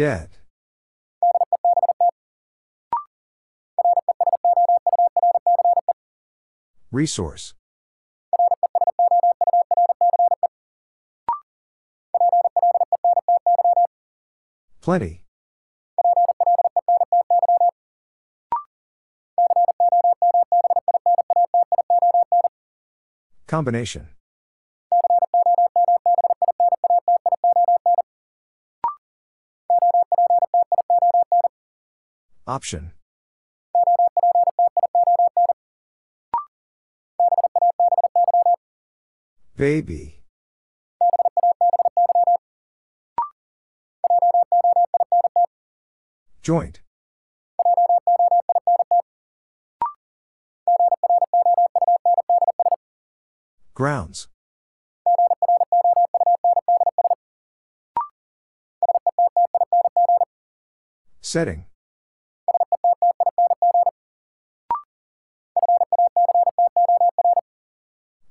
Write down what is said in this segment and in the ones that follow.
Dead. Resource. Plenty. Combination. Option. Baby. Joint. Grounds. Setting.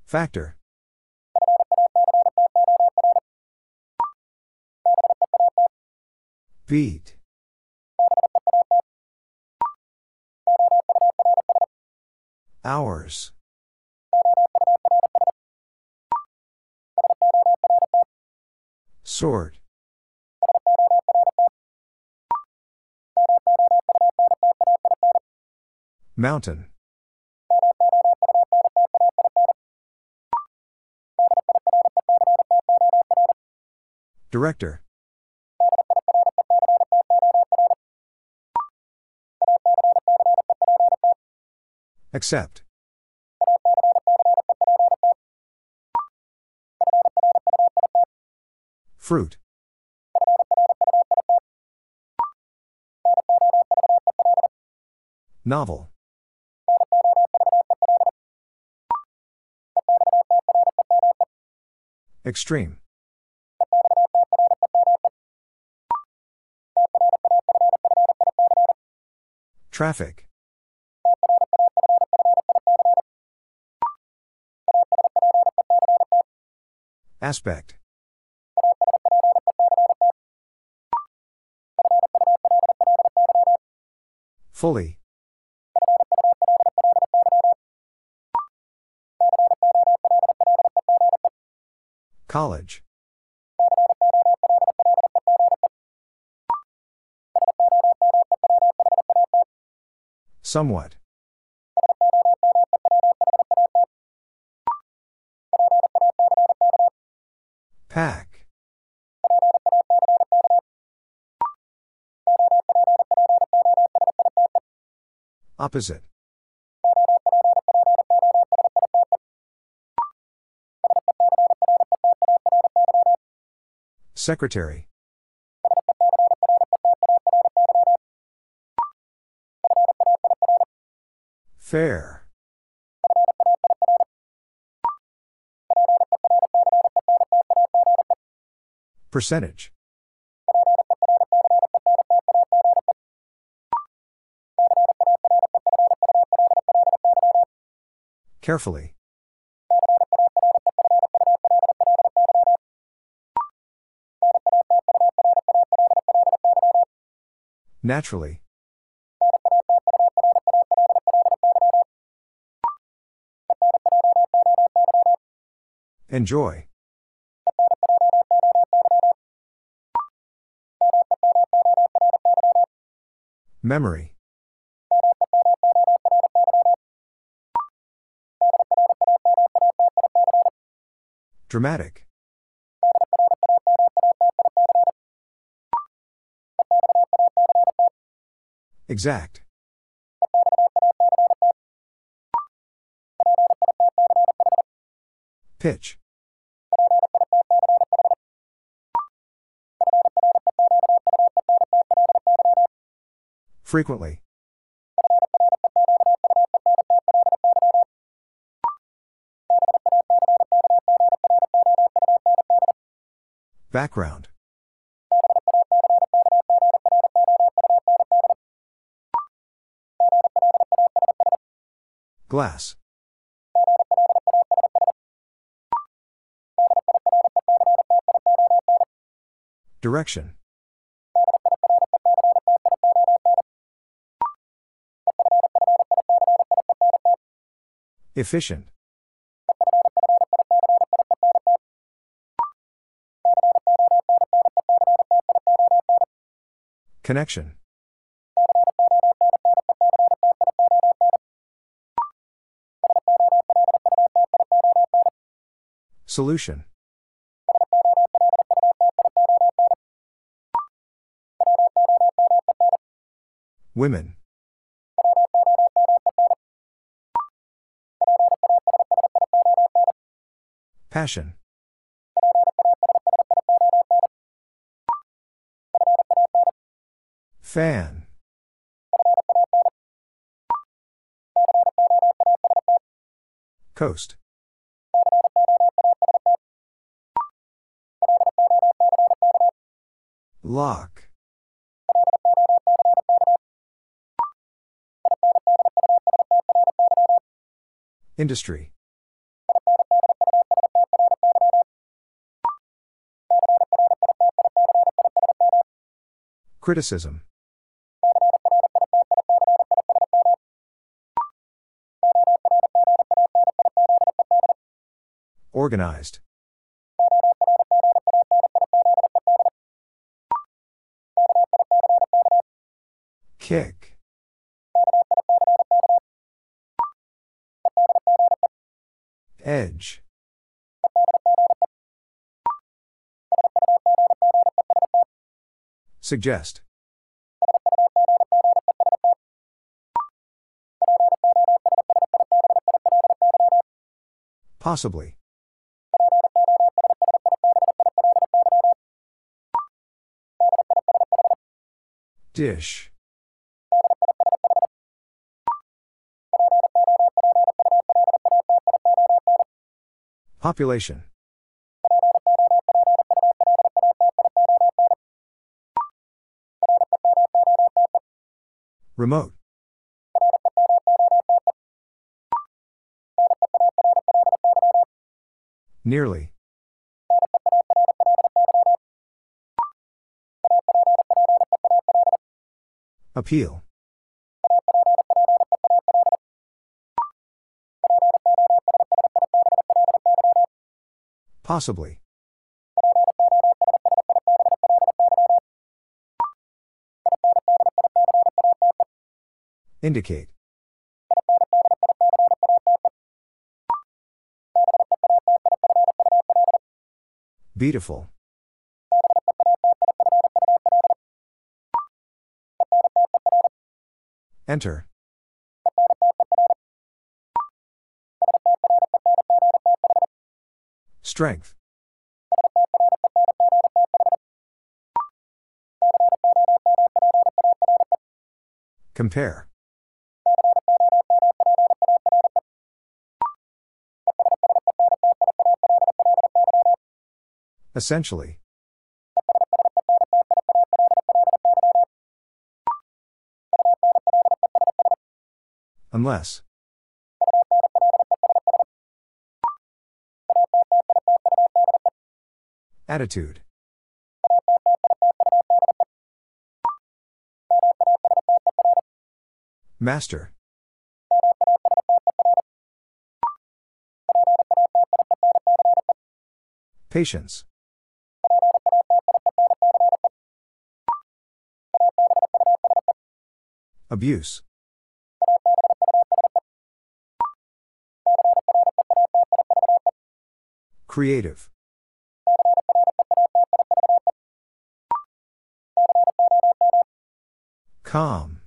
Factor. Beat. Hours. Sort. Mountain. Director. Accept. Fruit. Novel. Extreme. Traffic. Aspect. Fully. College. Somewhat. Pack. Opposite. Secretary. Fair. Percentage. Carefully. Naturally. Enjoy. Memory. Dramatic. Exact. Pitch. Frequently. Background. Glass. Direction. Efficient. Connection. Solution. Women. Passion. Fan. Coast. Lock. Industry. Criticism. Organized. Kick. Edge. Suggest. Possibly. Dish. Population. Remote. Nearly. Appeal. Possibly. Indicate. Beautiful. Enter. Strength. Compare. Essentially. Unless. Attitude. Master. Patience. Abuse. Creative. Calm.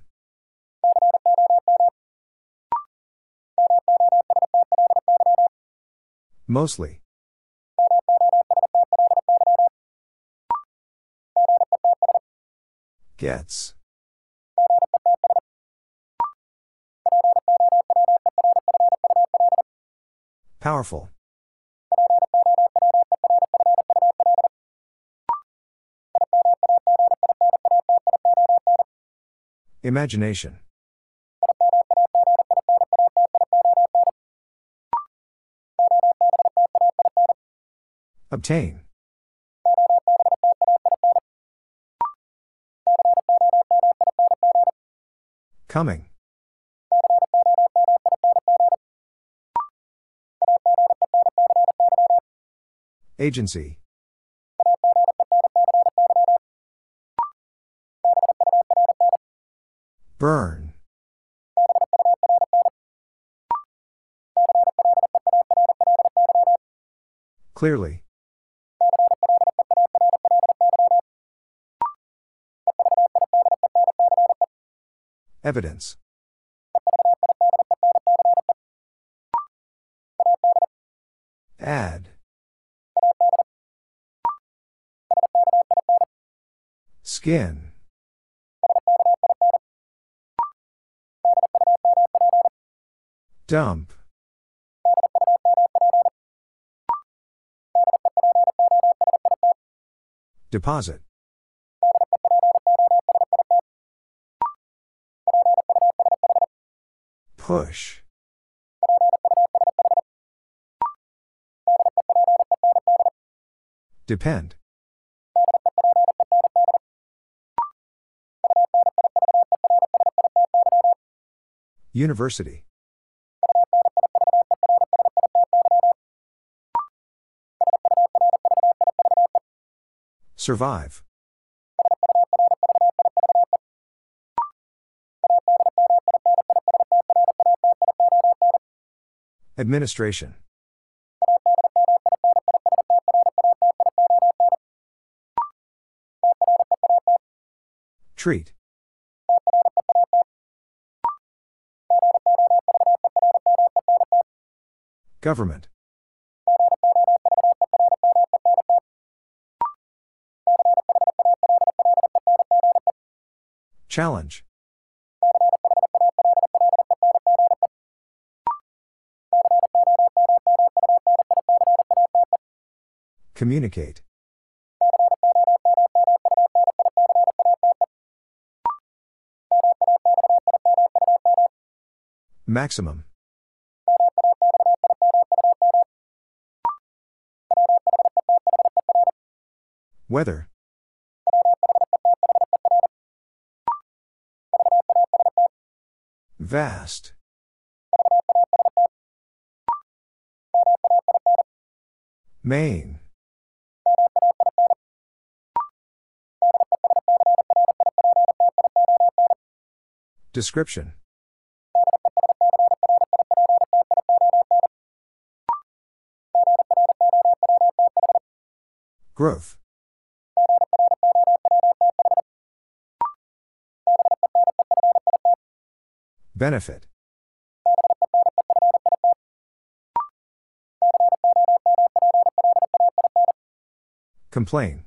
Mostly. Gets. Powerful. Imagination. Obtain. Coming. Agency. Burn. Clearly. Evidence. Skin. Dump. Deposit. Push. Depend. University. Survive. Administration. Treat. Government. Challenge. Communicate. Maximum. Weather. Vast. Main. Description. Growth. Benefit. Complain.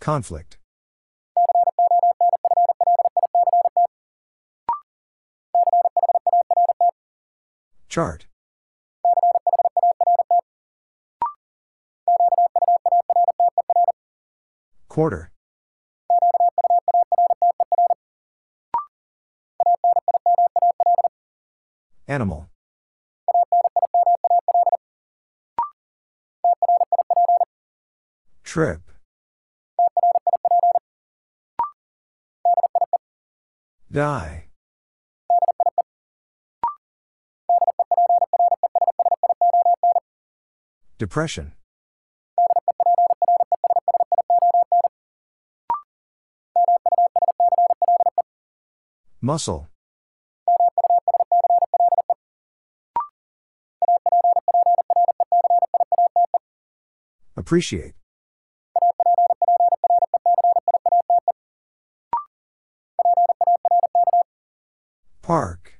Conflict. Chart. Quarter. Animal. Trip. Die. Depression. Muscle. Appreciate. Park.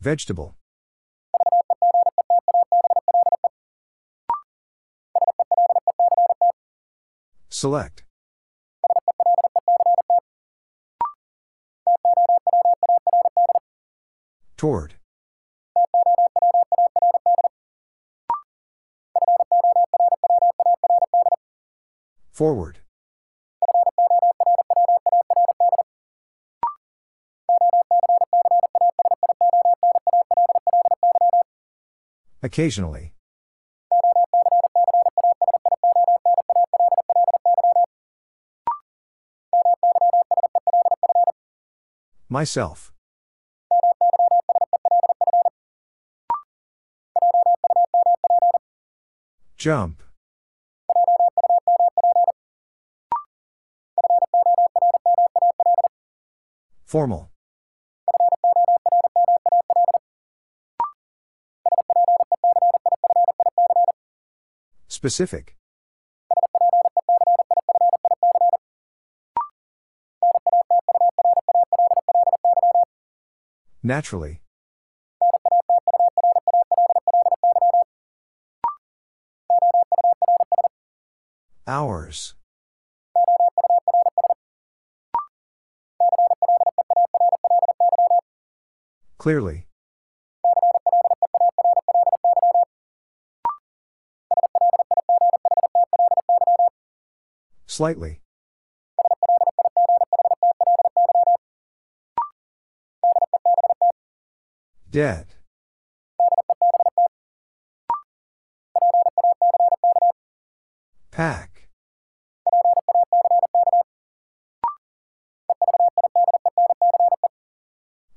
Vegetable. Select. Toward. Forward. Occasionally. Myself. Jump. Formal. Specific. Naturally. Hours. Clearly. Slightly. Dead. Pack.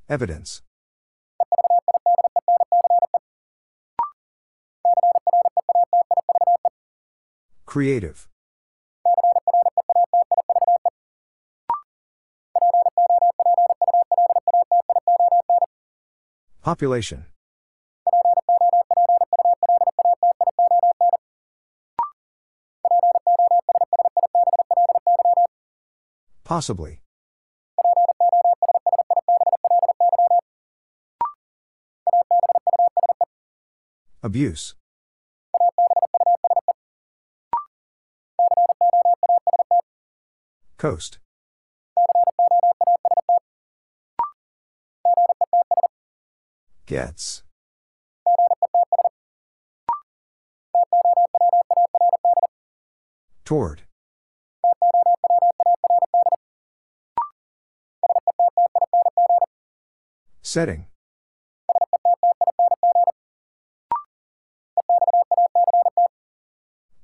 Evidence. Creative. Population. Possibly. Abuse. Coast. Gets. Toward. Setting.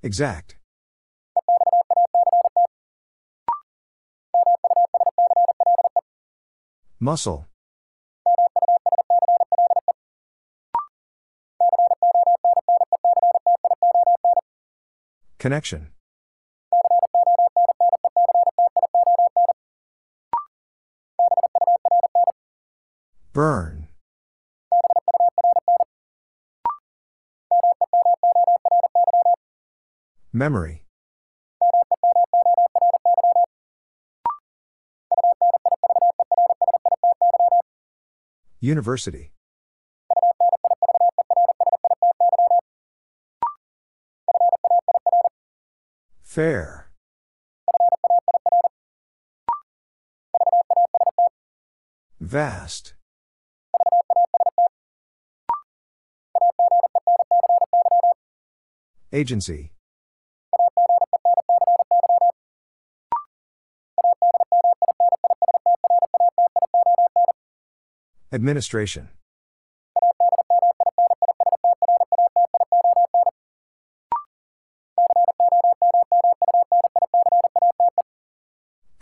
Exact. Muscle. Connection. Burn. Memory. University. Fair. Vast. Agency. Administration.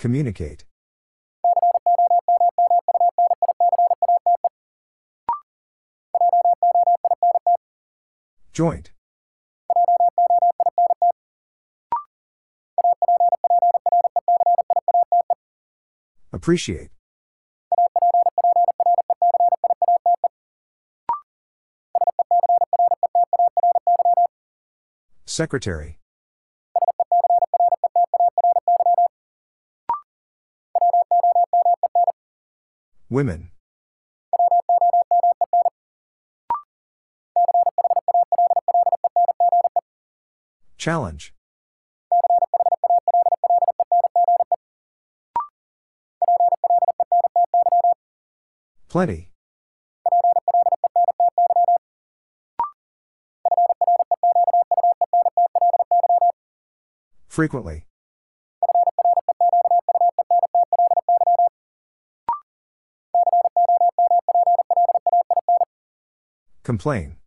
Communicate. Joint. Appreciate. Secretary. Women. Challenge. Plenty. Frequently. Complain.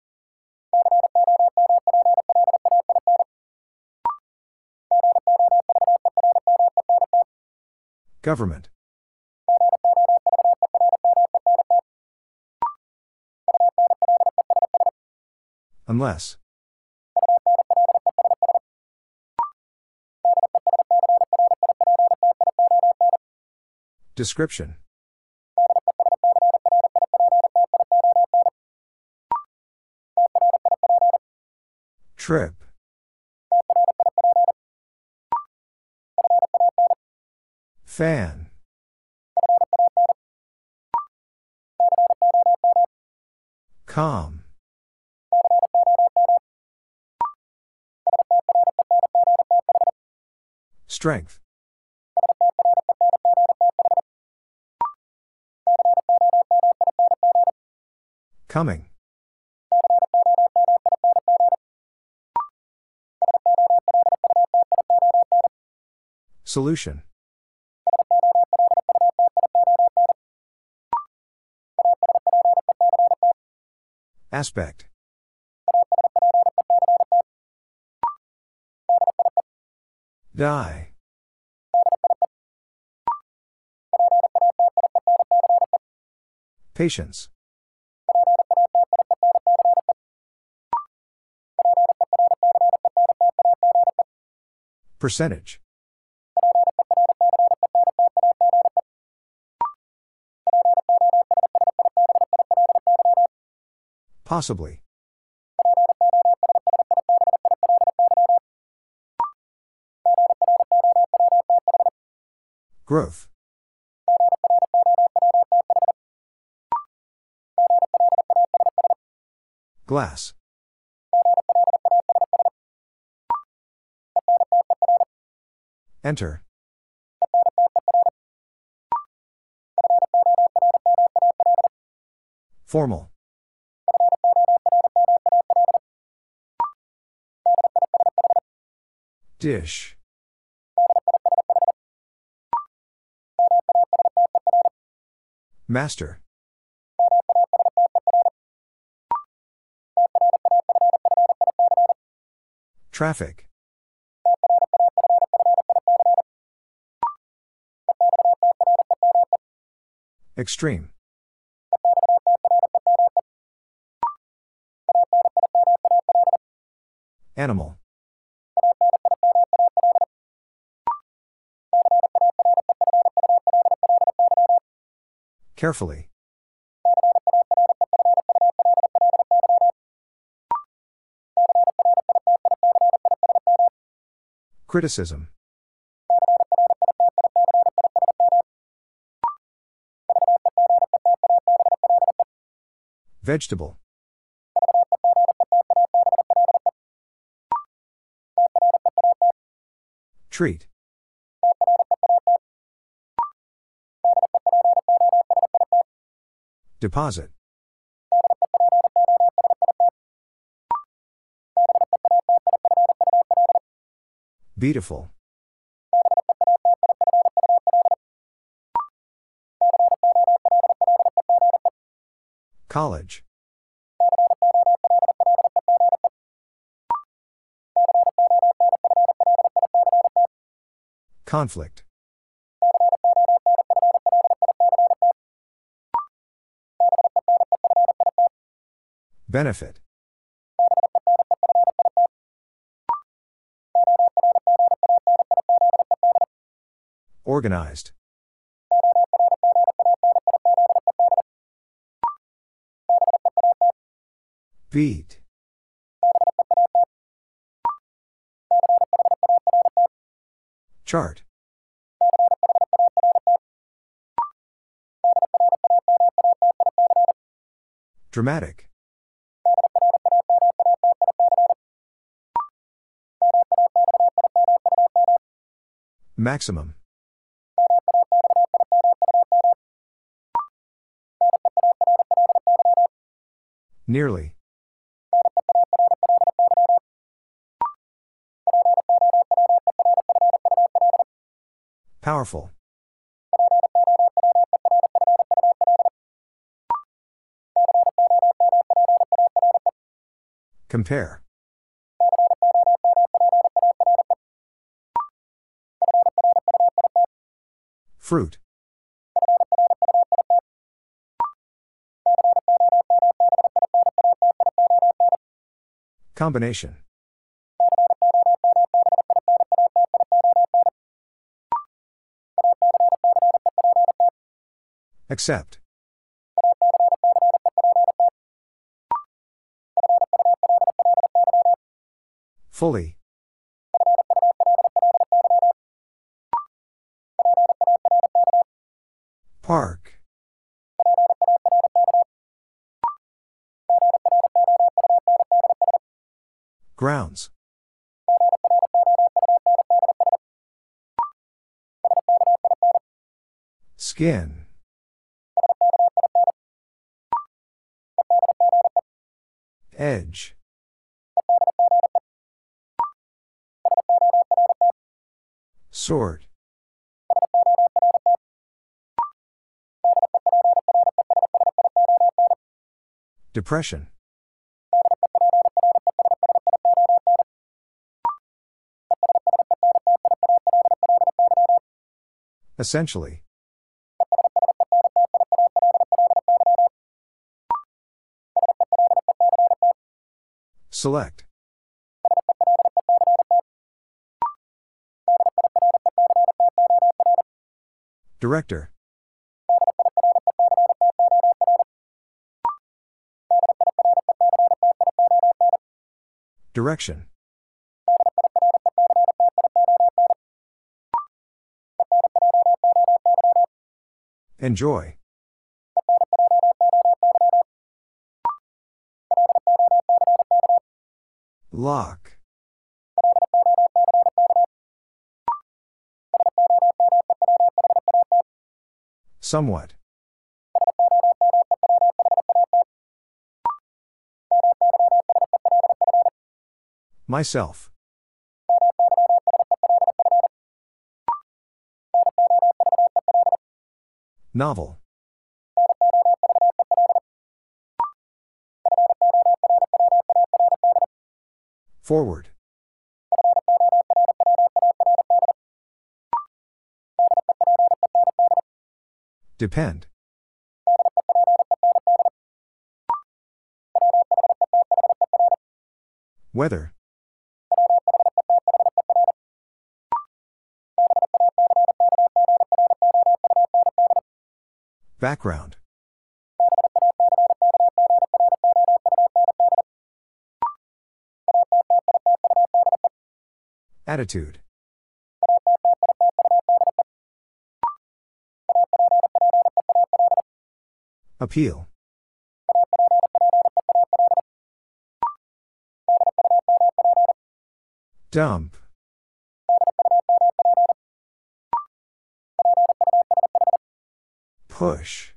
Government. Unless. Description. Trip. Fan. Calm. Strength. Coming. Solution. Aspect. Die. Patience. Percentage. Possibly. Growth. Glass. Enter. Formal. Dish. Master. Traffic. Extreme. Carefully. Criticism. Vegetable. Treat. Deposit. Beautiful. College. Conflict. Benefit. Organized. Beat. Chart. Dramatic. Maximum. Nearly. Powerful. Compare. Fruit. Combination. Accept. Fully. Park. Grounds. Skin. Edge. Sort. Depression. Essentially. Select. Director. Direction. Enjoy. Lock. Somewhat. Myself. Novel. Forward. Depend. Weather. Background. Attitude. Appeal. Dump. Push.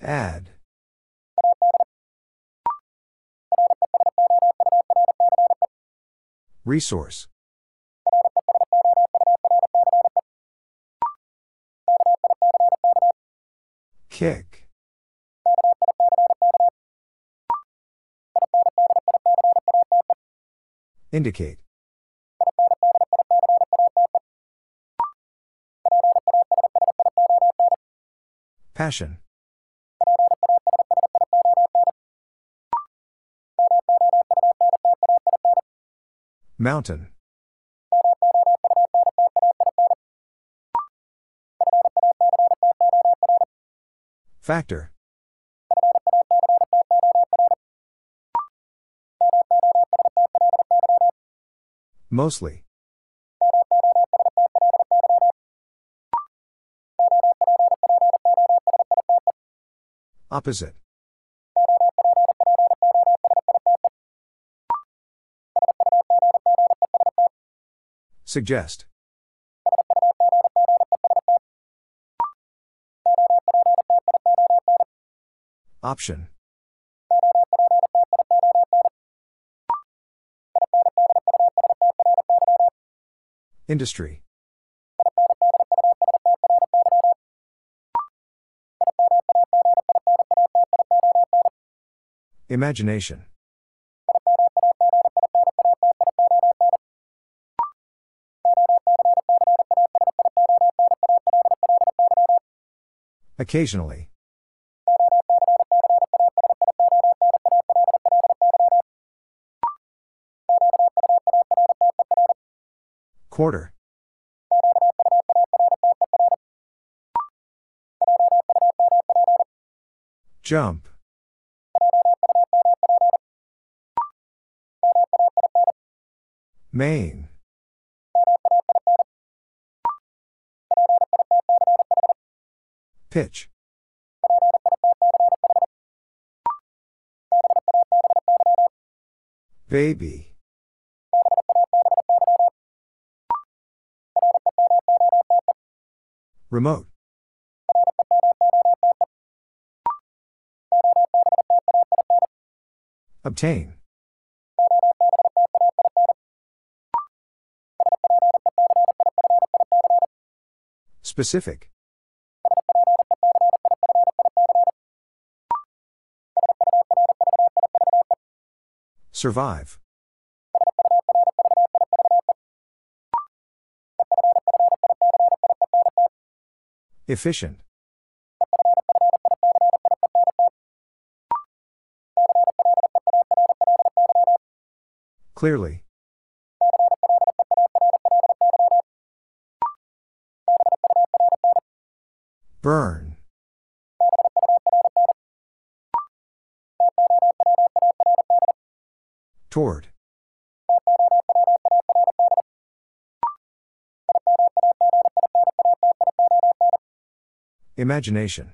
Add. Resource. Kick. Indicate. Passion. Mountain. Factor. Mostly. Opposite. Suggest. Option. Industry. Imagination. Occasionally. Quarter. Jump. Main. Pitch. Baby. Remote. Obtain. Specific. Survive. Efficient. Clearly. Burn. Toward. Imagination.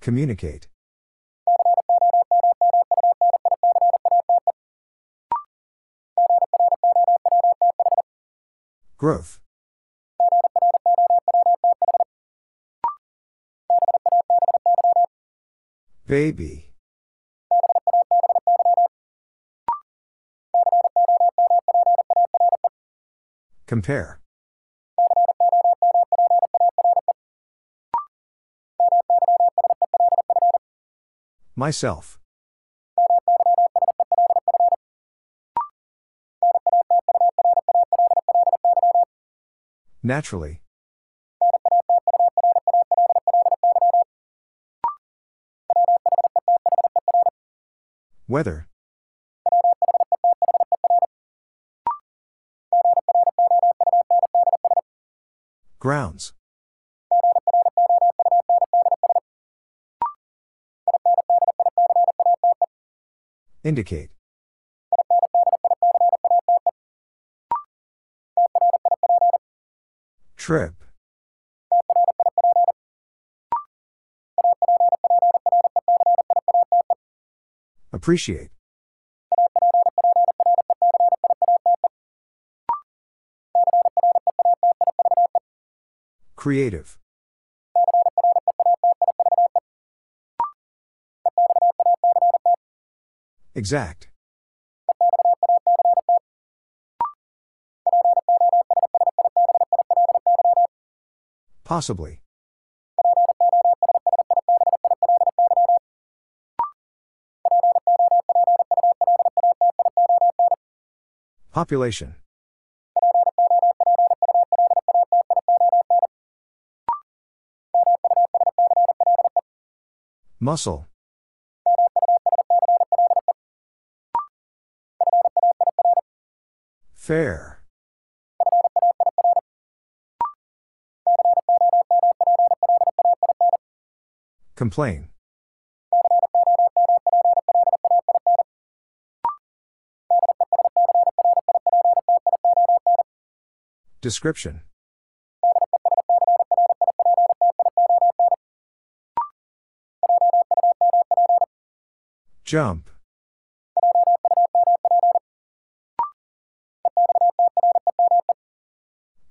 Communicate. Growth. Baby. Compare. Myself. Naturally. Weather. Grounds. Indicate. Trip. Appreciate. Creative. Exact. Possibly. Population. Muscle. Fair. Complain. Description. Jump.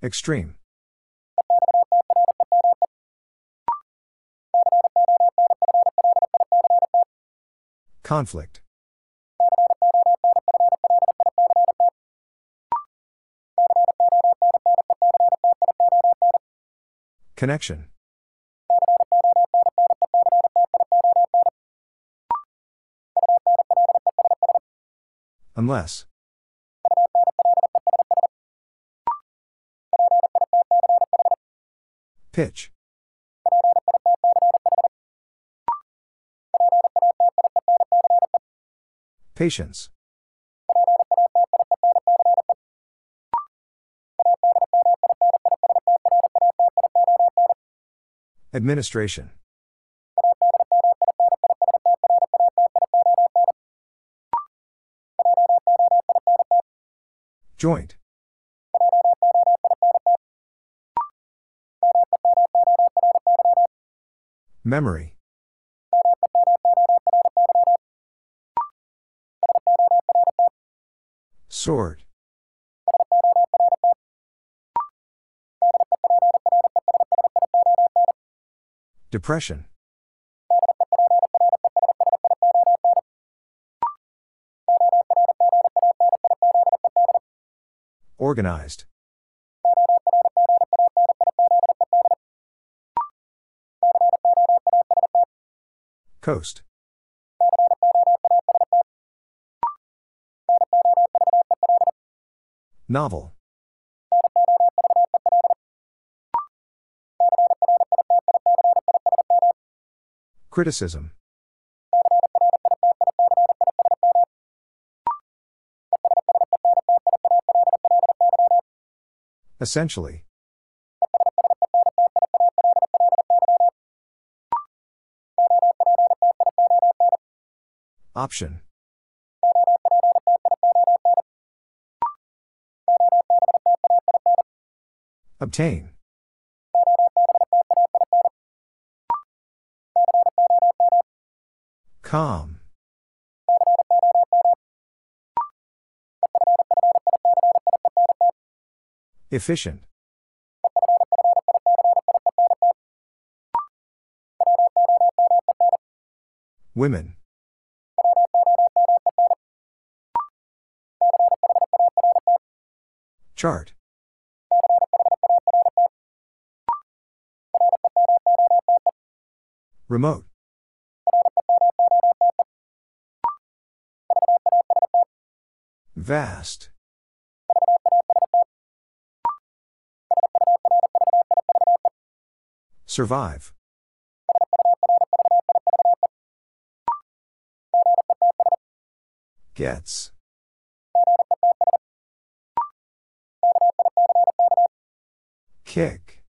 Extreme. Conflict. Connection. Unless. Pitch. Patience. Administration. Joint. Memory. Sort. Depression. Organized. Coast. Novel. Criticism. Essentially. Option. Obtain. Calm. Efficient. Women. Chart. Remote. Vast. Survive. Gets. Kick.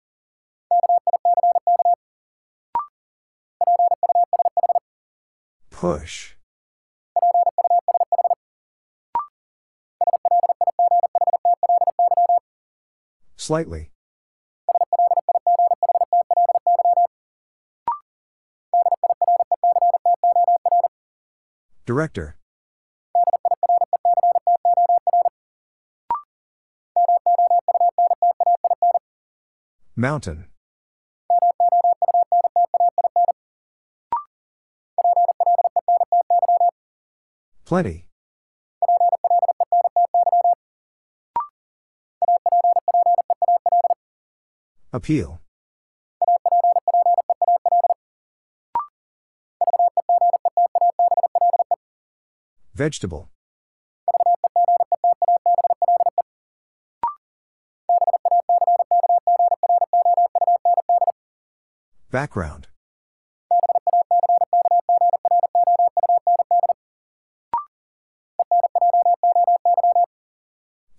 Push. Slightly. Director. Mountain. Plenty. Appeal. Vegetable. Background.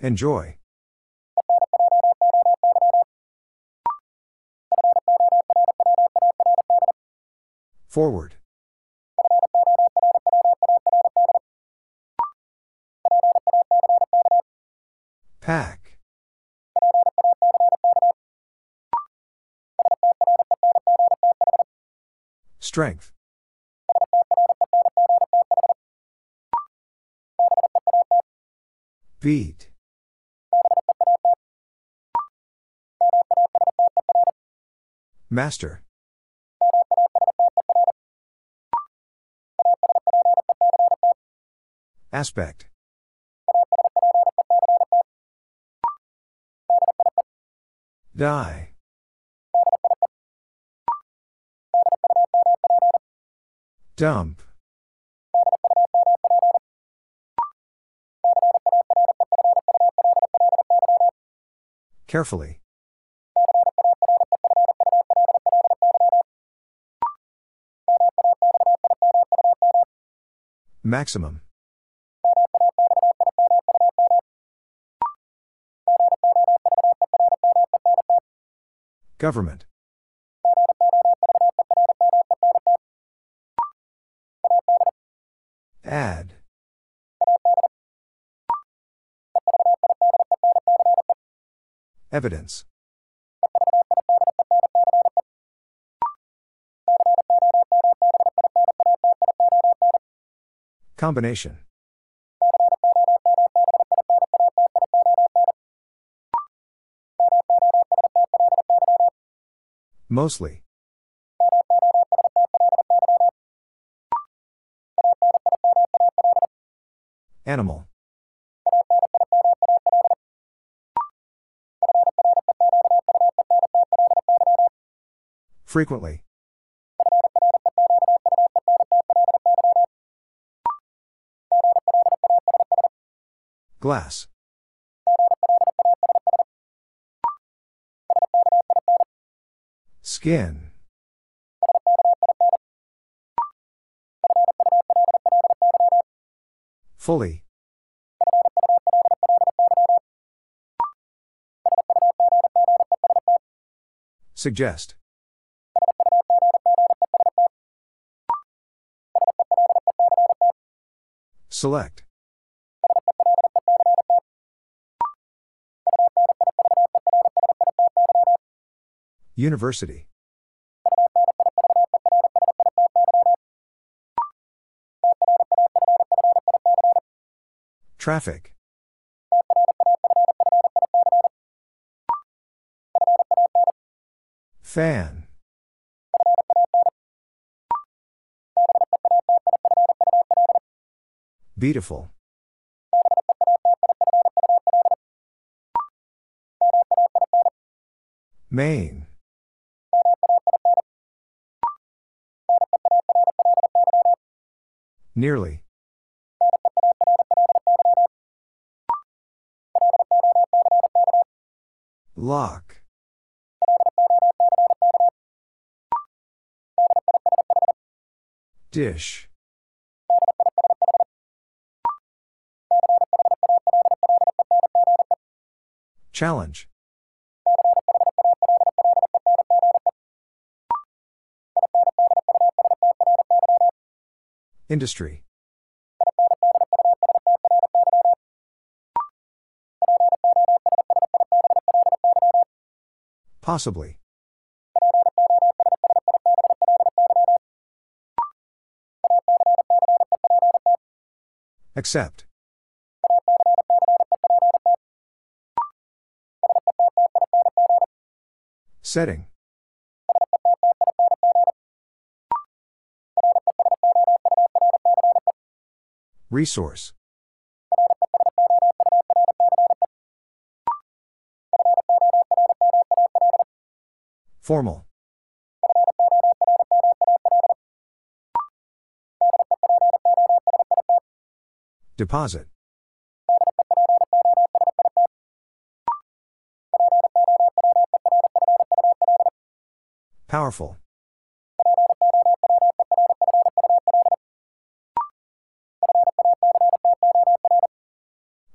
Enjoy. Forward. Pack. Strength. Beat. Master. Aspect. Die. Dump. Carefully. Maximum. Government. Add. Evidence. Combination. Mostly. Animal. Frequently. Glass. Skin. Fully. Suggest. Select. University. Traffic. Fan. Beautiful. Main. Nearly. Lock. Dish. Challenge. Industry. Possibly. Accept. Setting. Resource. Formal. Deposit. Powerful.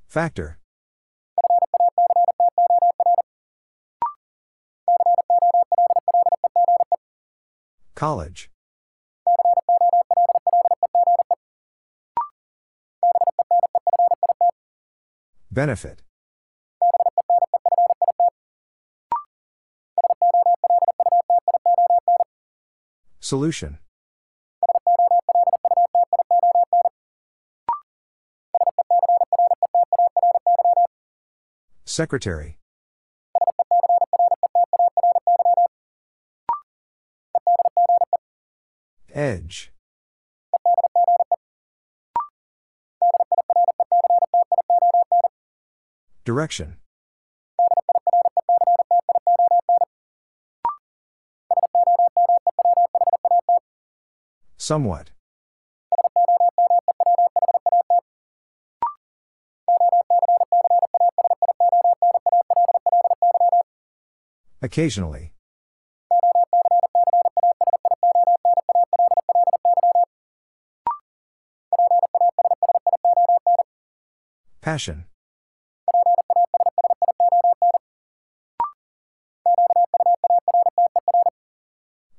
Factor. College. Benefit. Solution. Secretary. Edge. Direction. Somewhat. Occasionally. Passion.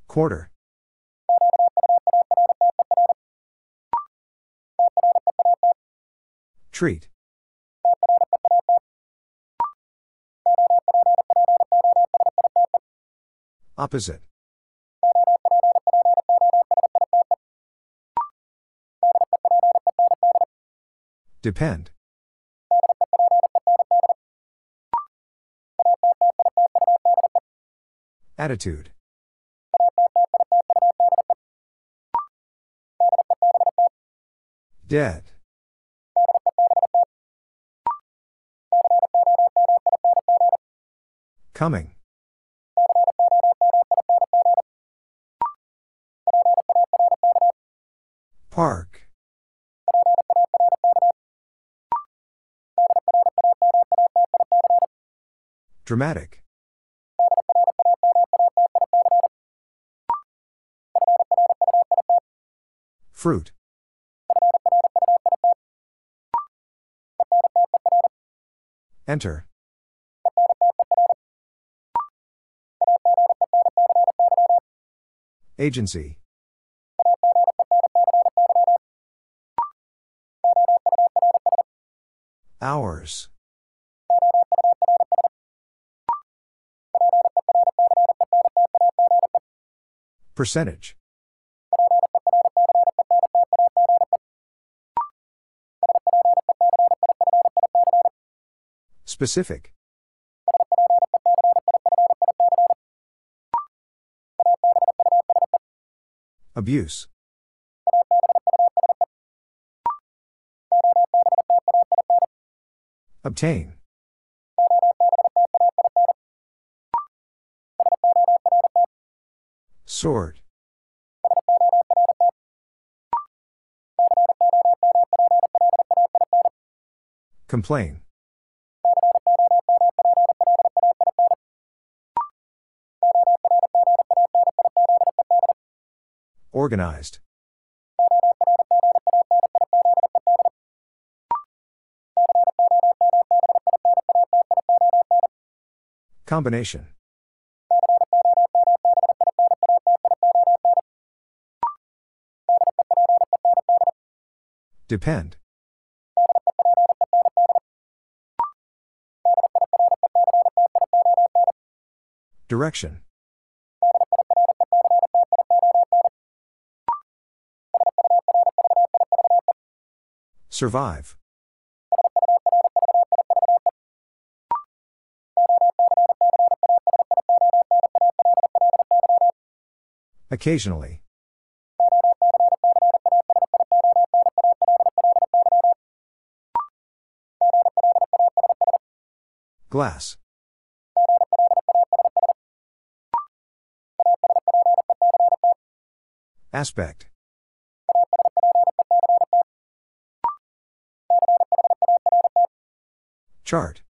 Quarter. Treat. Opposite. Depend. Attitude. Dead. Coming. Park. Dramatic. Fruit. Enter. Agency. Percentage. Specific. Abuse. Obtain. Sort. Complain. Organized. Combination. Depend. Direction. Survive. Occasionally. Glass. Aspect. Chart.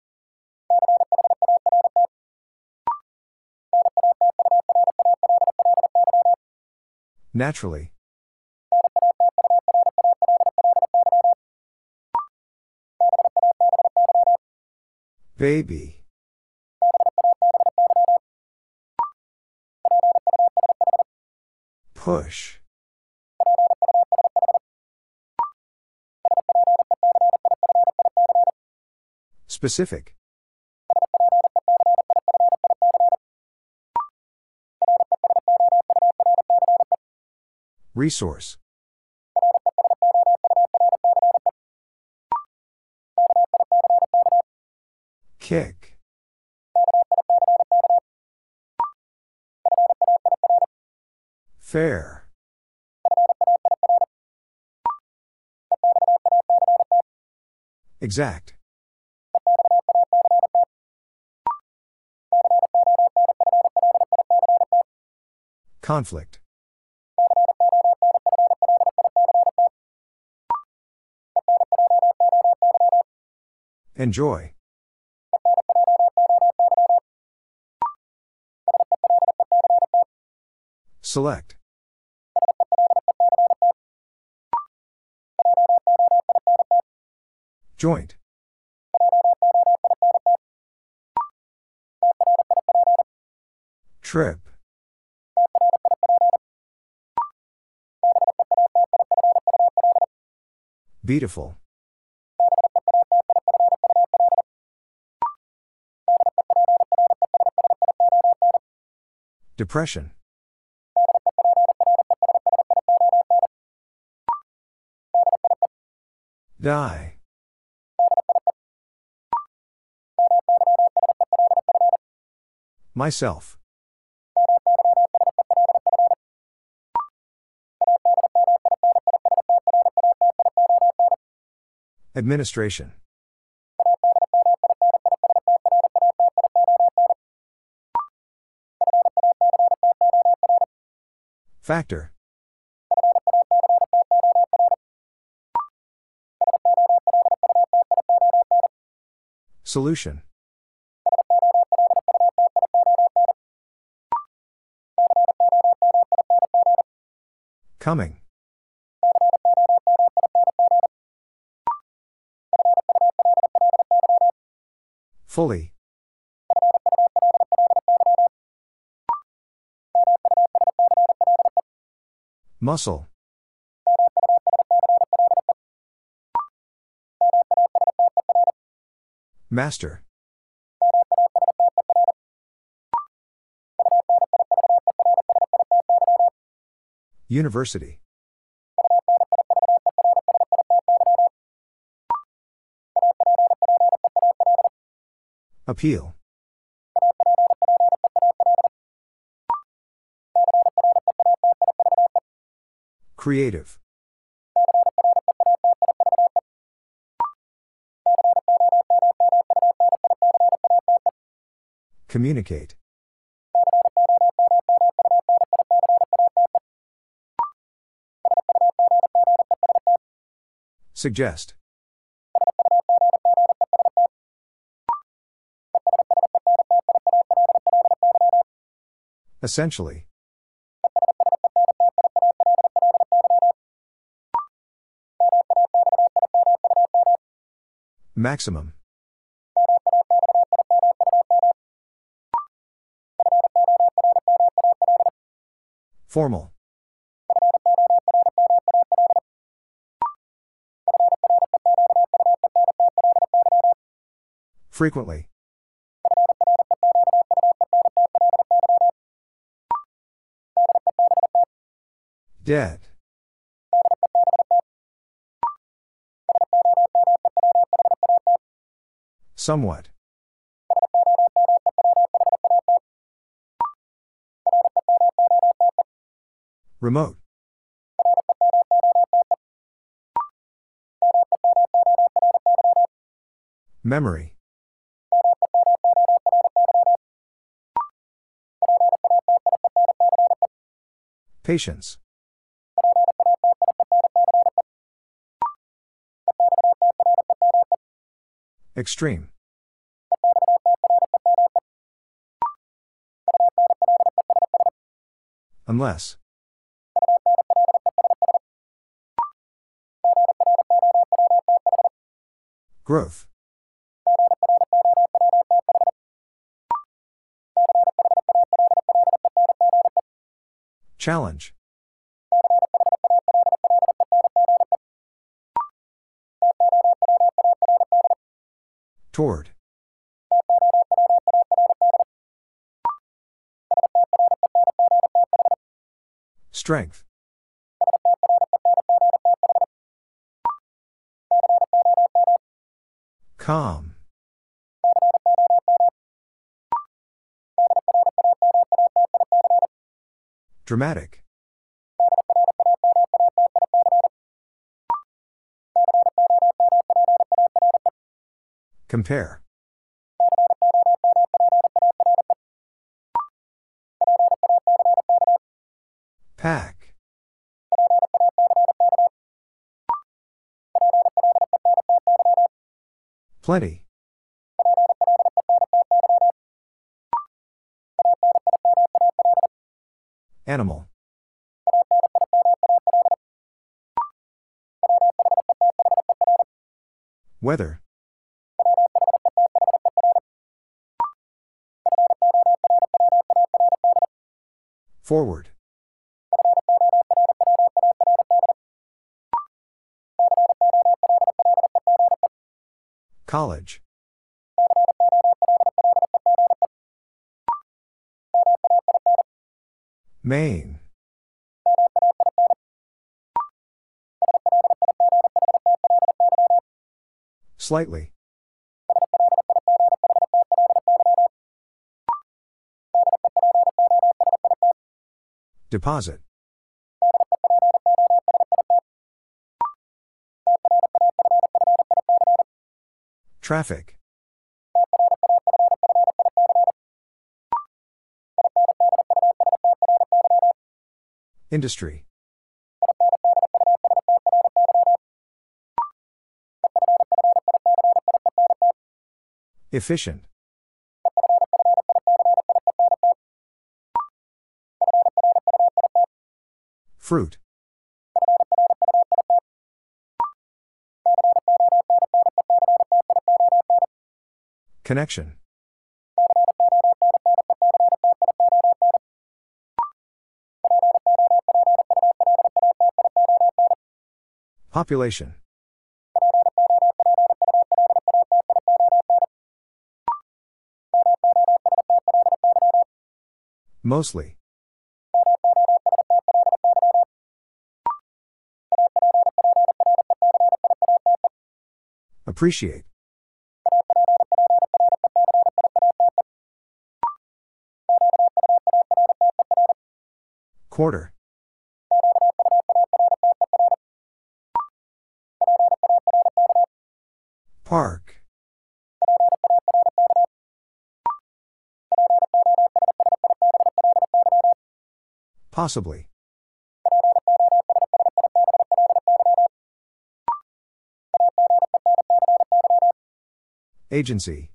Naturally. Baby. Push. Specific. Resource. Kick. Fair. Exact. Conflict. Enjoy. Select. Joint. Trip. Beautiful. Depression. Die. Myself. Administration. Factor. Solution. Coming. Fully. Muscle. Master. University. Appeal. Creative. Communicate. Suggest. Essentially. Maximum. Formal. Frequently. Dead. Somewhat. Remote. Memory. Patience. Extreme. Unless. Growth. Challenge. Toward. Strength. Calm. Dramatic. Compare. Pack. Plenty. Animal. Weather. Forward. College. Main. Slightly. Deposit. Traffic. Industry. Efficient. Fruit. Connection. Population. Mostly. Appreciate. Quarter. Park. Possibly. Agency.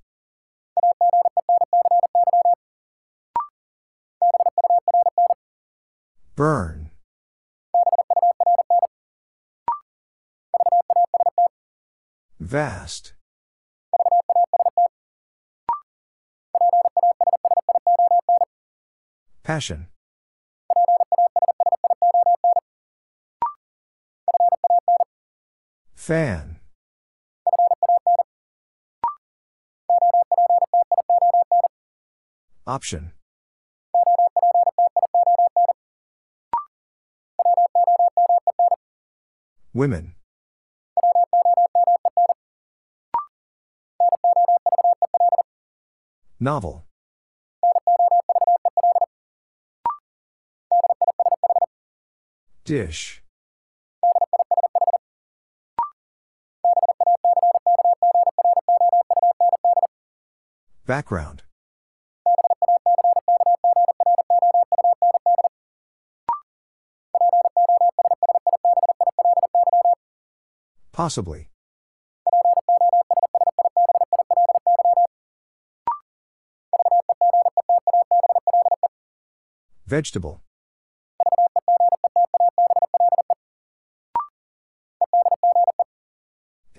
Burn. Vast. Passion. Fan. Option. Women. Novel. Dish. Background. Possibly. Vegetable.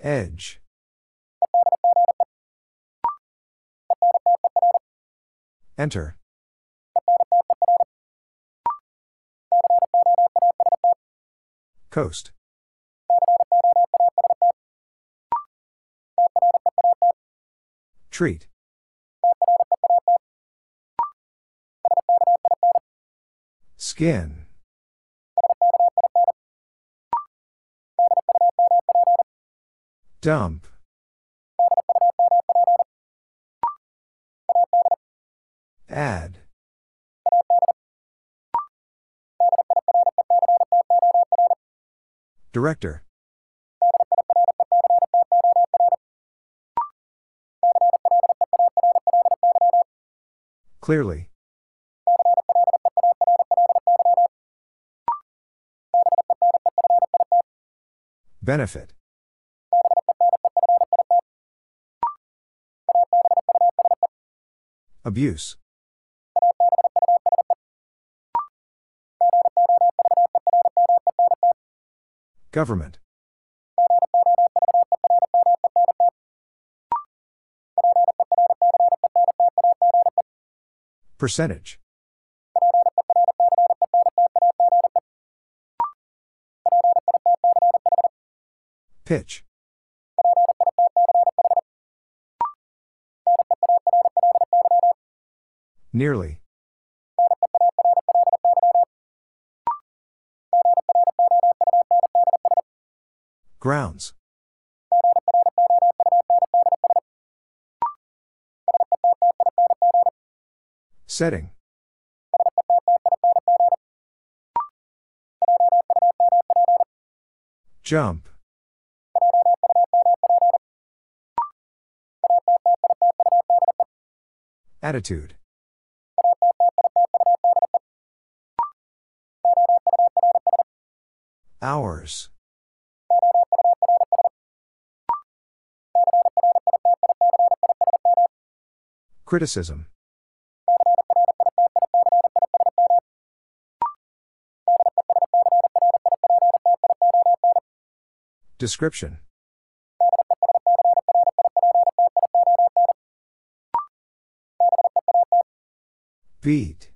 Edge. Enter. Coast. Treat. Skin. Dump. Add. Director. Clearly. Benefit. Abuse. Government. Percentage. Pitch. Nearly. Grounds. Setting. Jump. Attitude. Hours. Criticism. Description. Beat.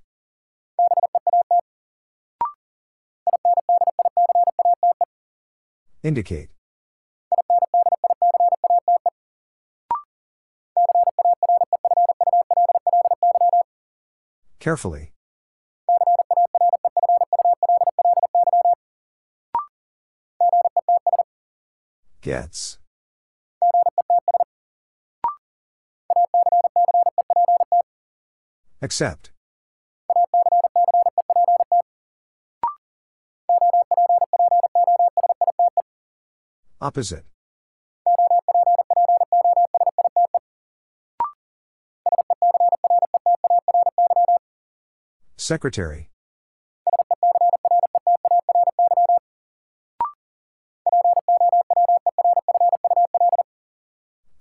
Indicate. Carefully. Gets. Accept. Opposite. Secretary.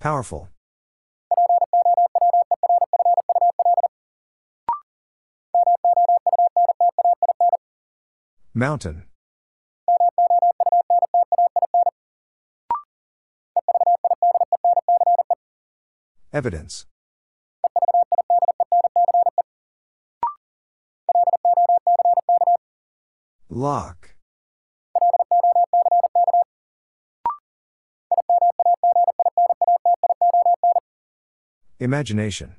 Powerful. Mountain. Evidence. Lock. Imagination.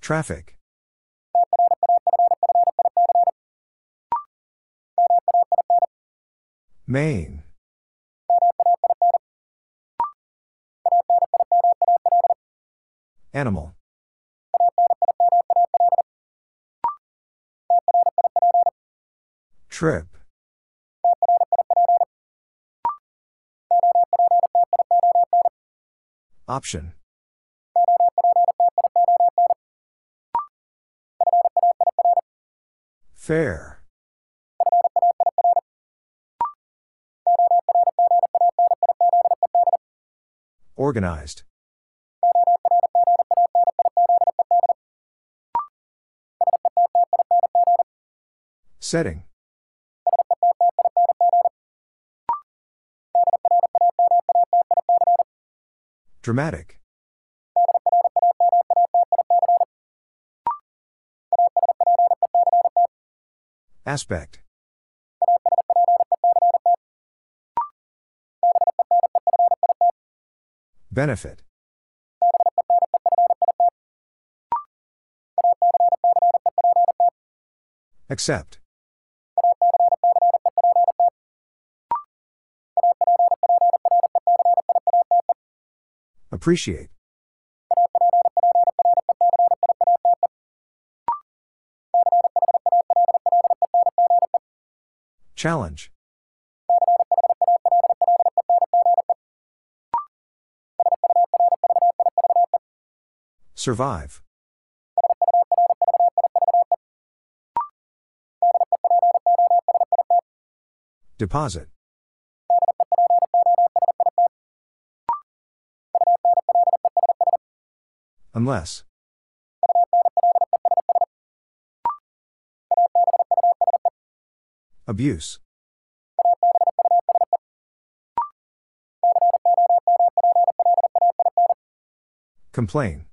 Traffic. Main. Animal. Trip. Option. Fair. Organized. Setting. Dramatic. Aspect. Benefit. Accept. Appreciate. Challenge. Survive. Deposit. Unless. Abuse. Complain.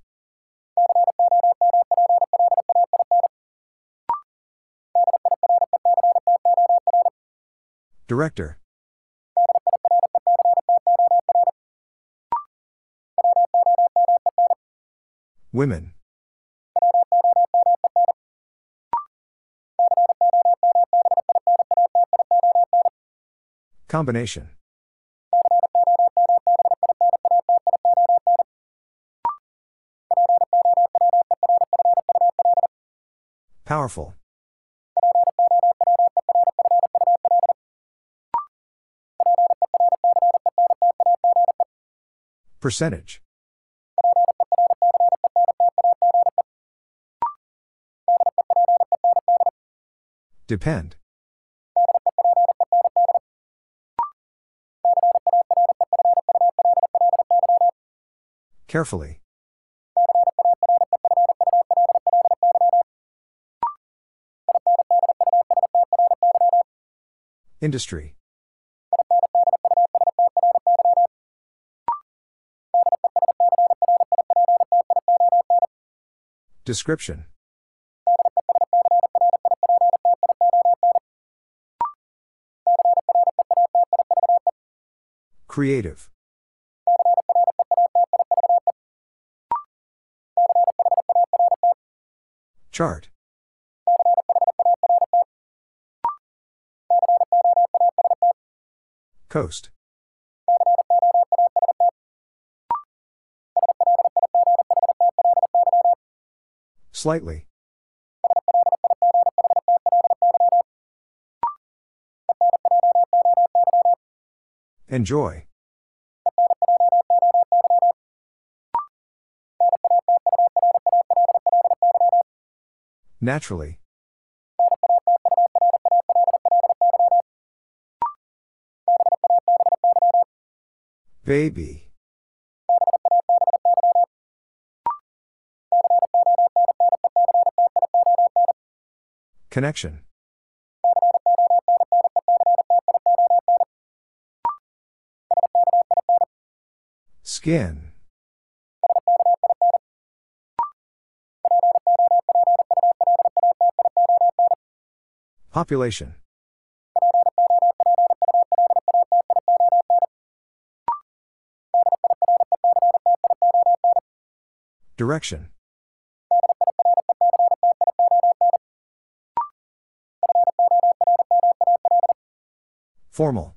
Director. Women. Combination. Powerful. Percentage. Depend. Carefully. Industry. Description. Creative. Chart. Coast. Slightly. Enjoy. Naturally. Baby. Connection. Skin. Population. Direction. Formal.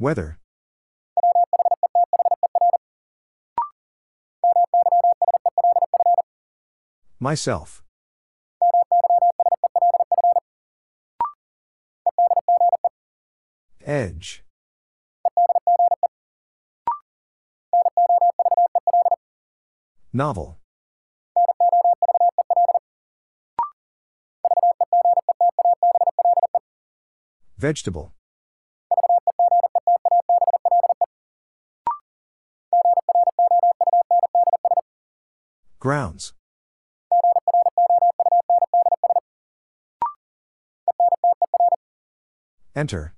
Weather. Myself. Edge. Novel. Vegetable. Grounds. Enter.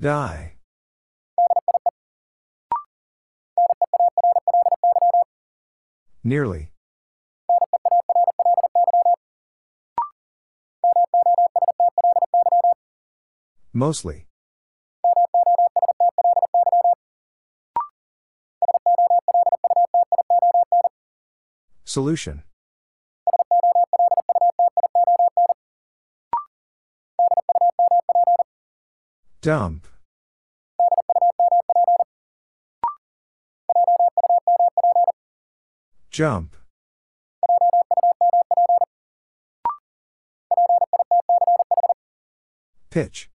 Die. Nearly. Mostly. Solution. Dump. Jump. Pitch.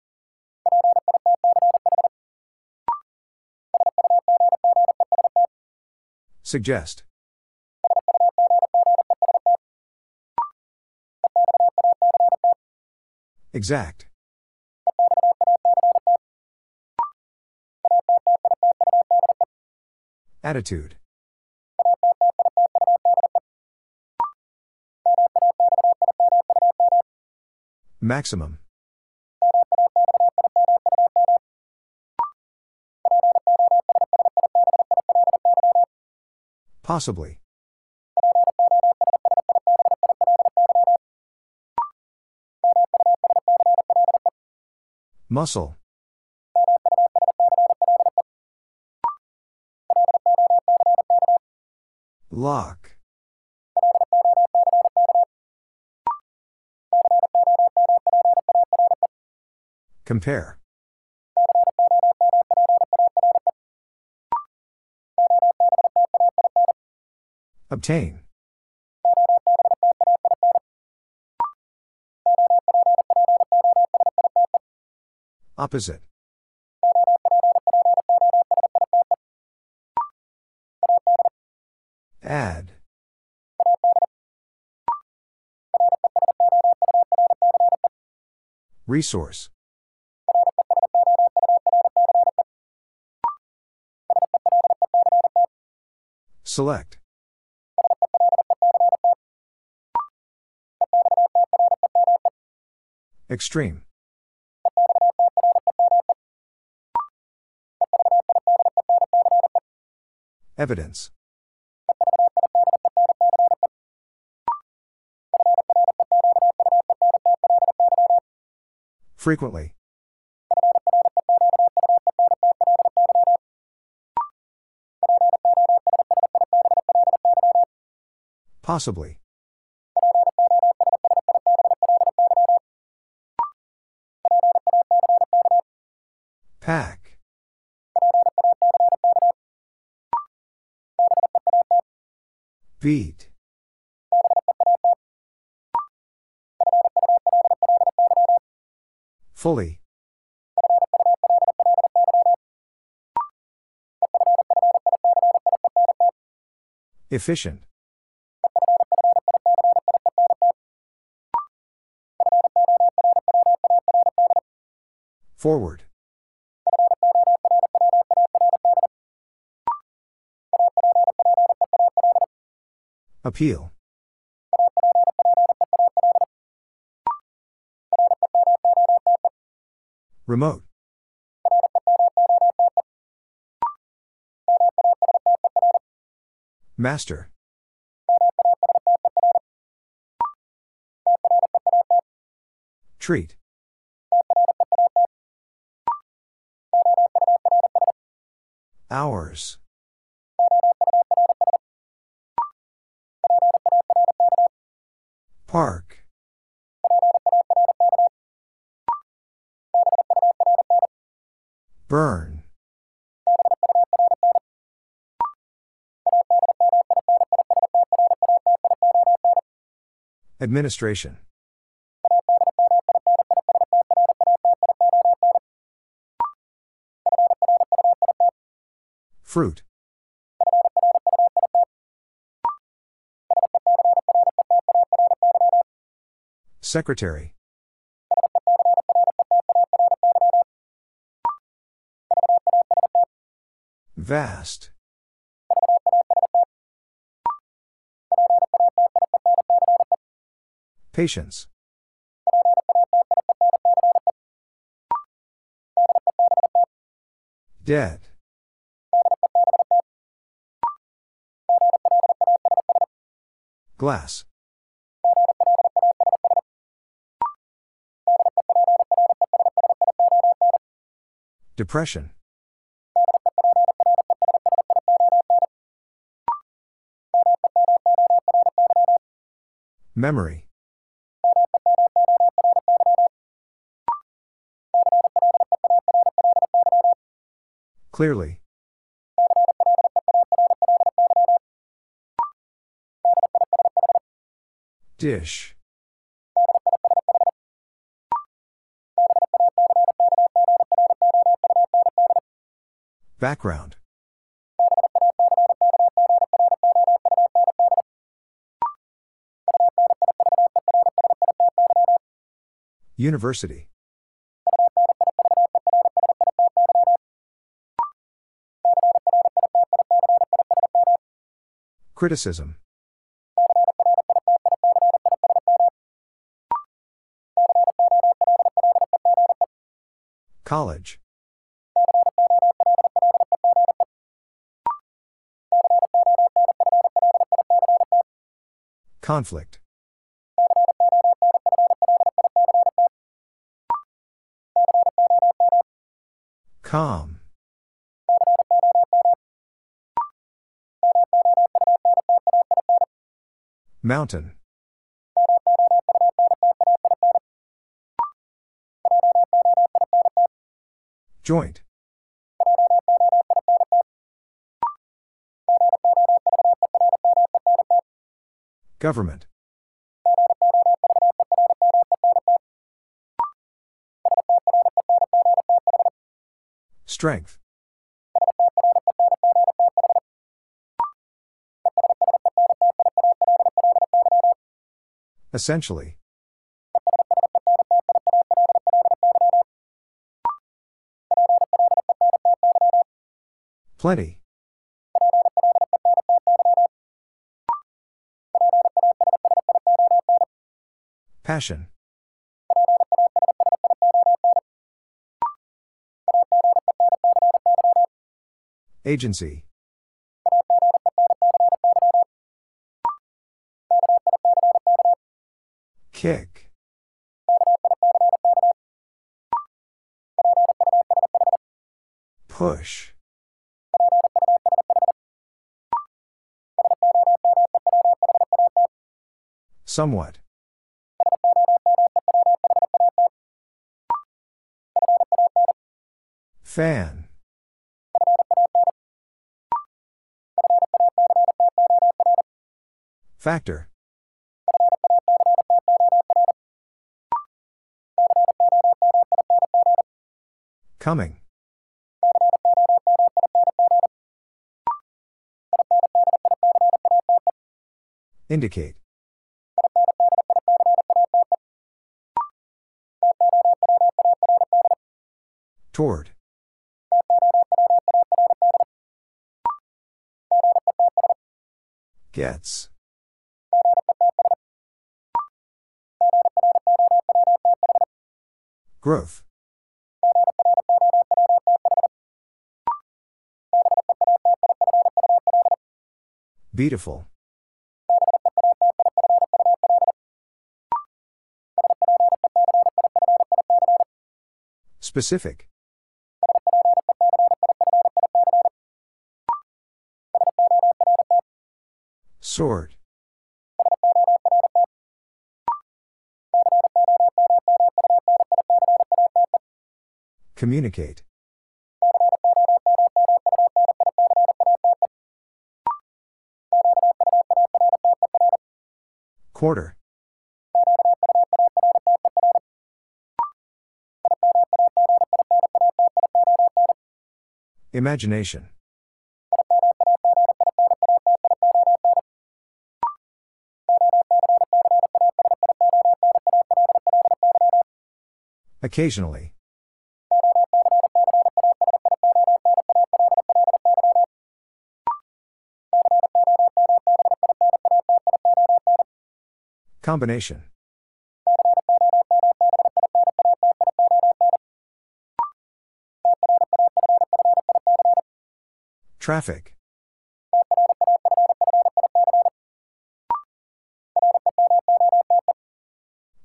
Suggest. Exact. Attitude. Maximum. Possibly. Muscle. Lock. Compare. Obtain. Opposite. Add. Resource. Select. Extreme. Evidence. Frequently. Possibly. Pack. Beat. Fully. Efficient. Forward. Appeal. Remote. Master. Treat. Hours. Park. Burn. Administration. Fruit. Secretary. Vast. Patience. Dead. Glass. Depression. Memory. Clearly. Dish. Background. University. Criticism. College. Conflict. Calm. Mountain. Joint. Government. Strength. Essentially. Plenty. Passion. Agency. Kick. Push. Somewhat. Fan. Factor. Coming. Indicate. Toward. Gets. Growth. Beautiful. Specific. Sort. Communicate. Quarter. Imagination. Occasionally. Combination. Traffic.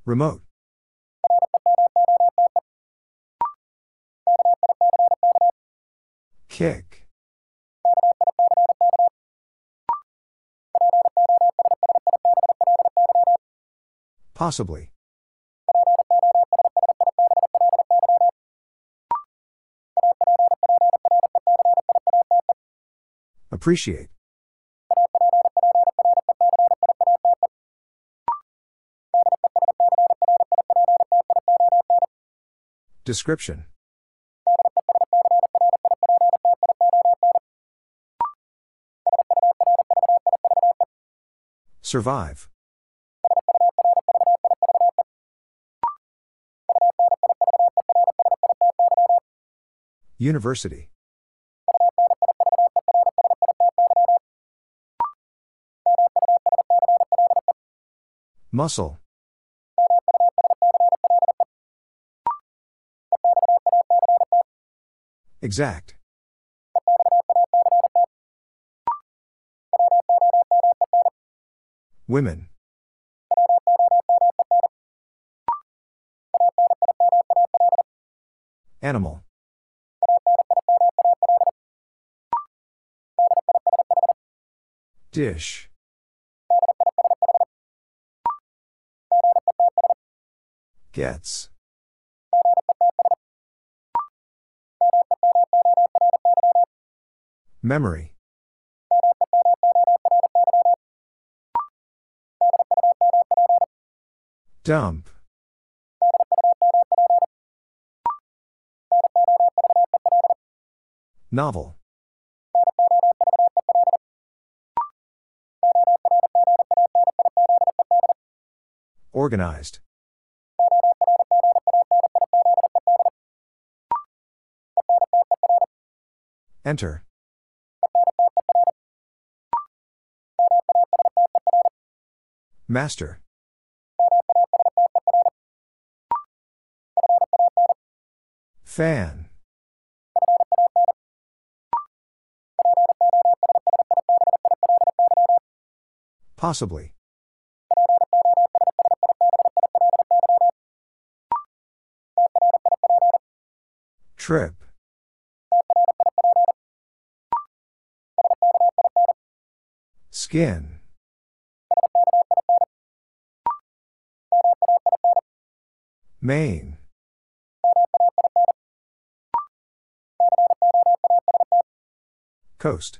Remote. Kick. Possibly. Appreciate. Description. Survive. University. Muscle. Exact. Women. Animal. Dish. Gets. Memory. Dump. Novel. Organized. Enter. Master. Fan. Possibly. Trip. Skin. Main. Coast.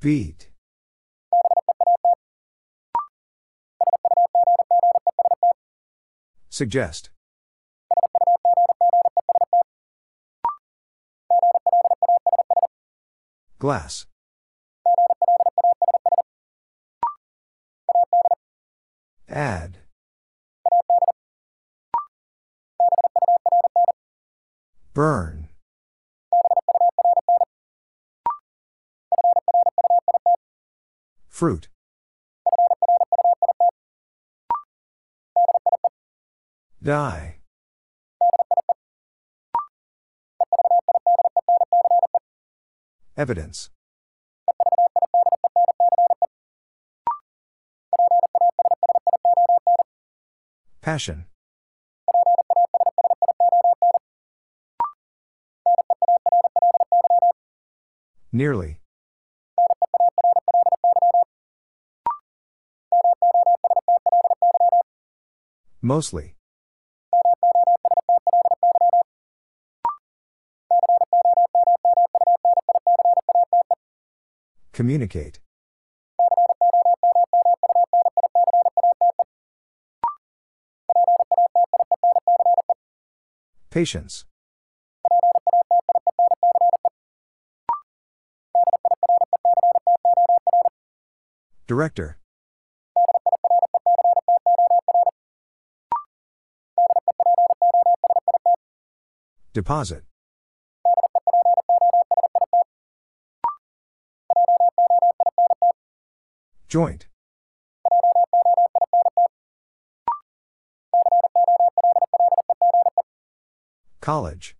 Beat. Suggest. Glass. Add. Burn. Fruit. Die. Evidence. Passion. Nearly. Mostly. Communicate. Patience. Director. Deposit. Joint. College.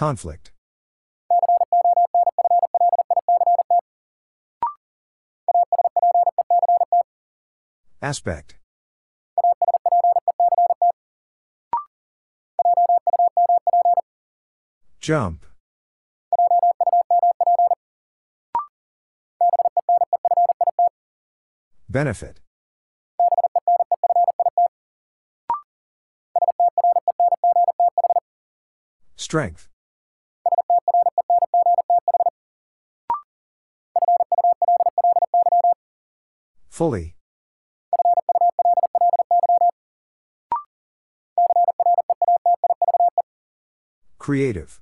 Conflict. Aspect. Jump. Benefit. Strength. Fully. Creative.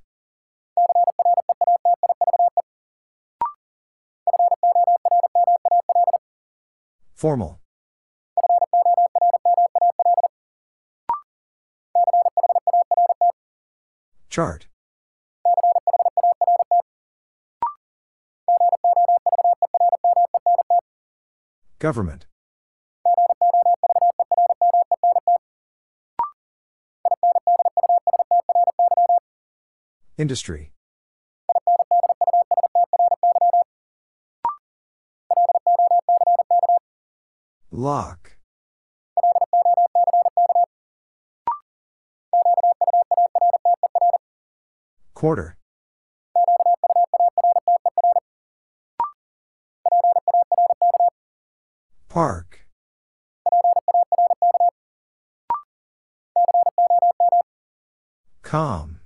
Formal. Chart. Government. Industry. Lock. Quarter. Park. Calm.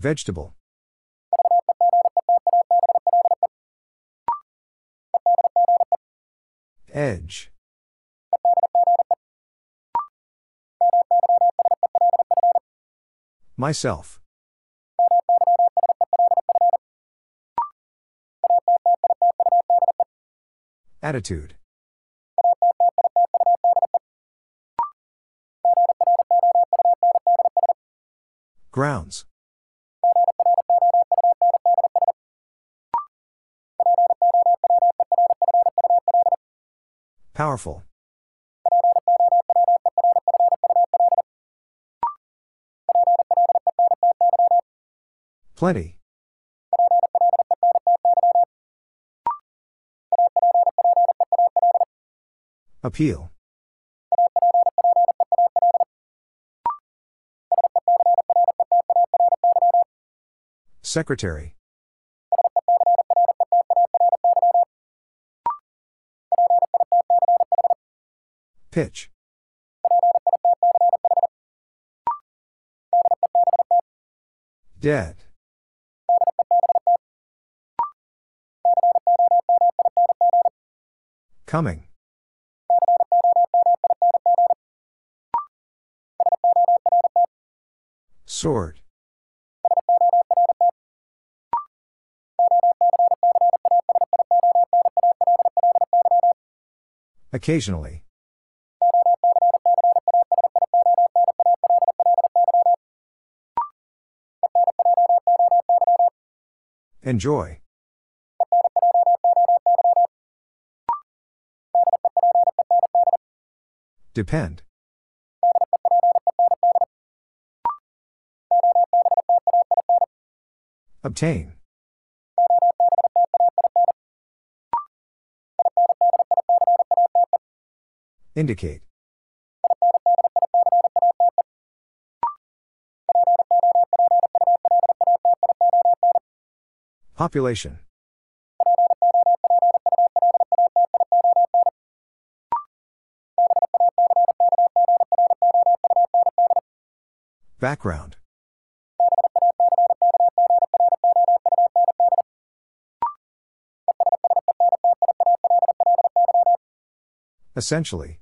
Vegetable. Edge. Myself. Attitude. Grounds. Powerful. Plenty. Appeal. Secretary. Pitch. Dead. Coming. Sword. Occasionally. Enjoy. Depend. Obtain. Indicate. Population. Background. Essentially.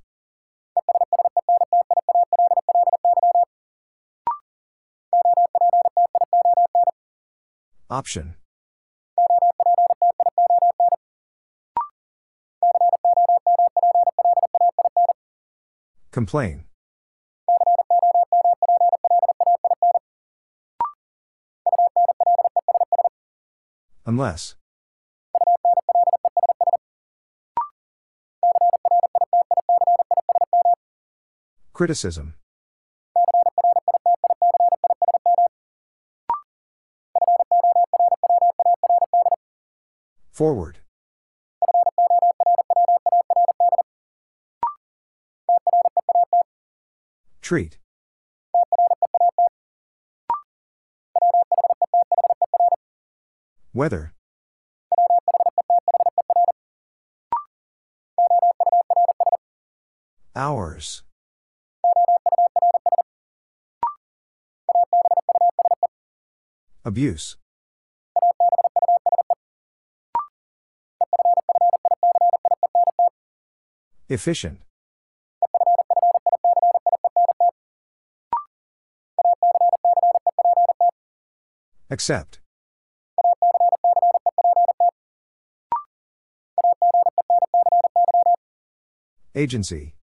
Option. Complain. Unless. Criticism. Forward. Treat. Weather. Hours. Abuse. Efficient. Accept. Agency.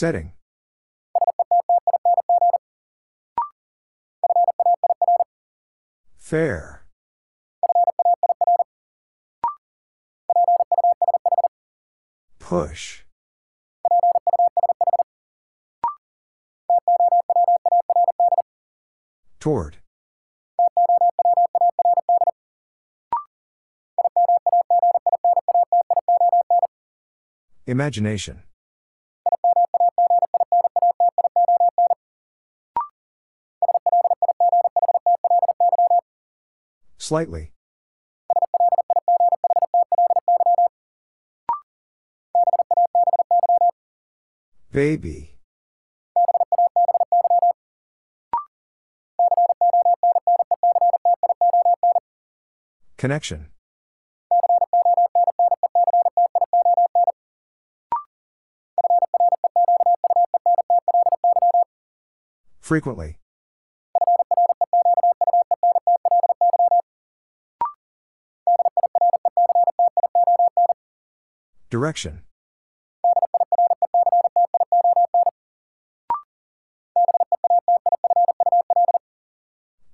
Setting. Fair. Push. Toward. Imagination. Slightly. Baby. Connection. Frequently. Direction.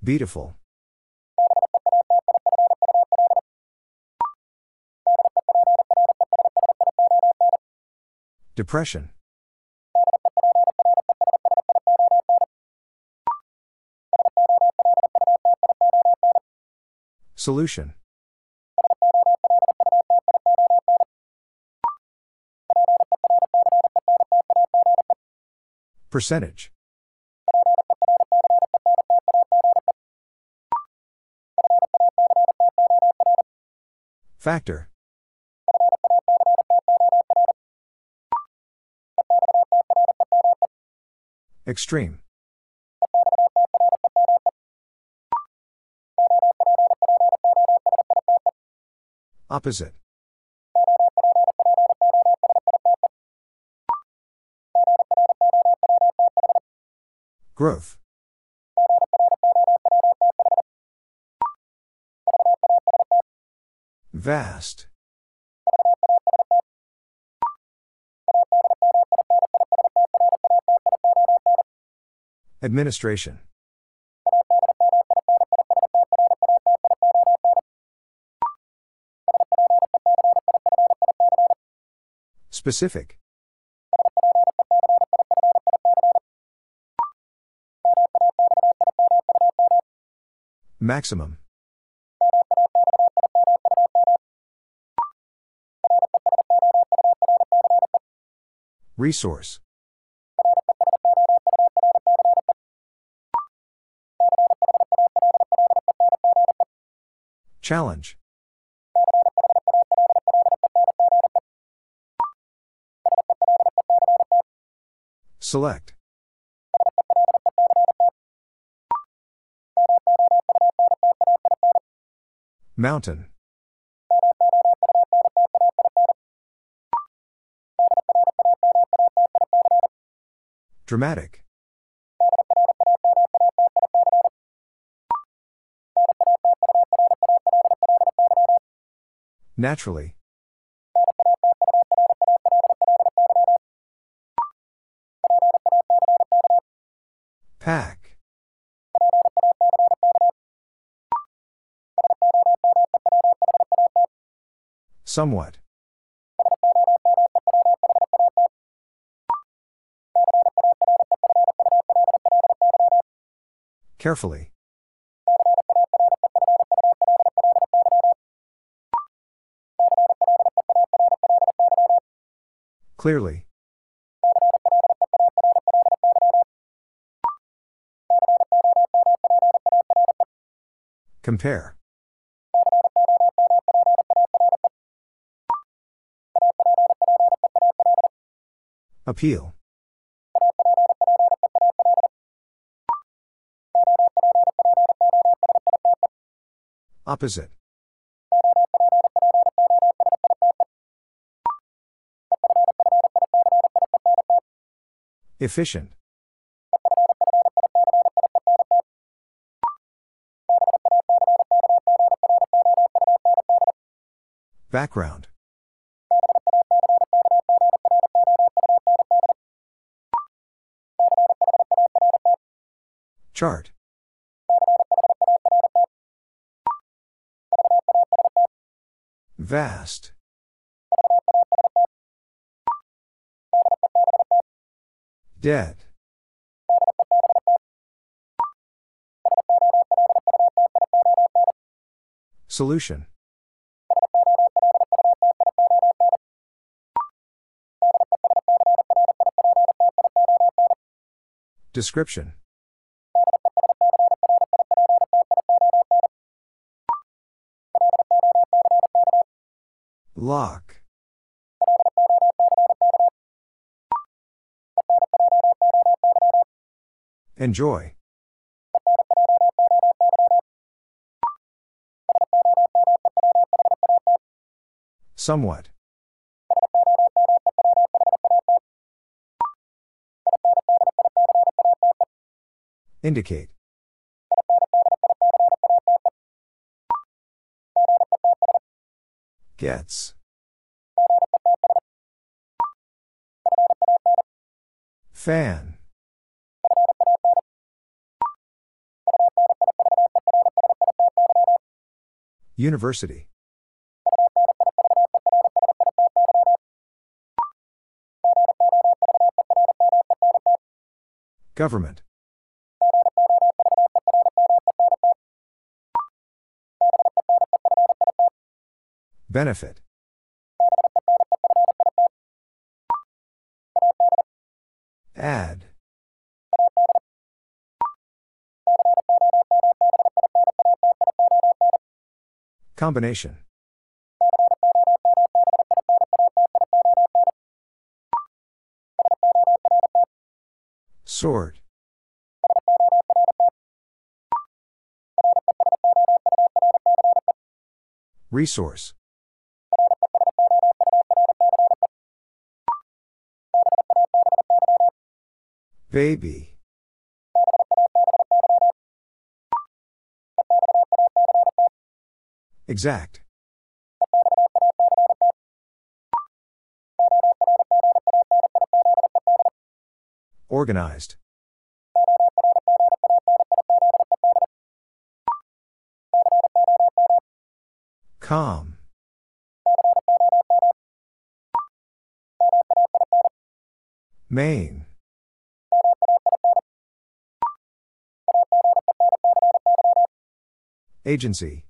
Beautiful. Depression. Solution. Percentage. Factor. Extreme. Opposite. Growth. Vast. Administration. Specific. Maximum. Resource. Challenge. Select. Mountain. Dramatic. Naturally. Pack. Somewhat. Carefully. Clearly. Compare. Appeal. Opposite. Efficient. Background. Chart. Vast. Dead. Solution. Description Lock. Enjoy. Somewhat. Indicate. Gets. Fan. University. Government. Benefit. Combination. Sort. Resource. Baby. Exact. Organized. Calm. Main. Agency.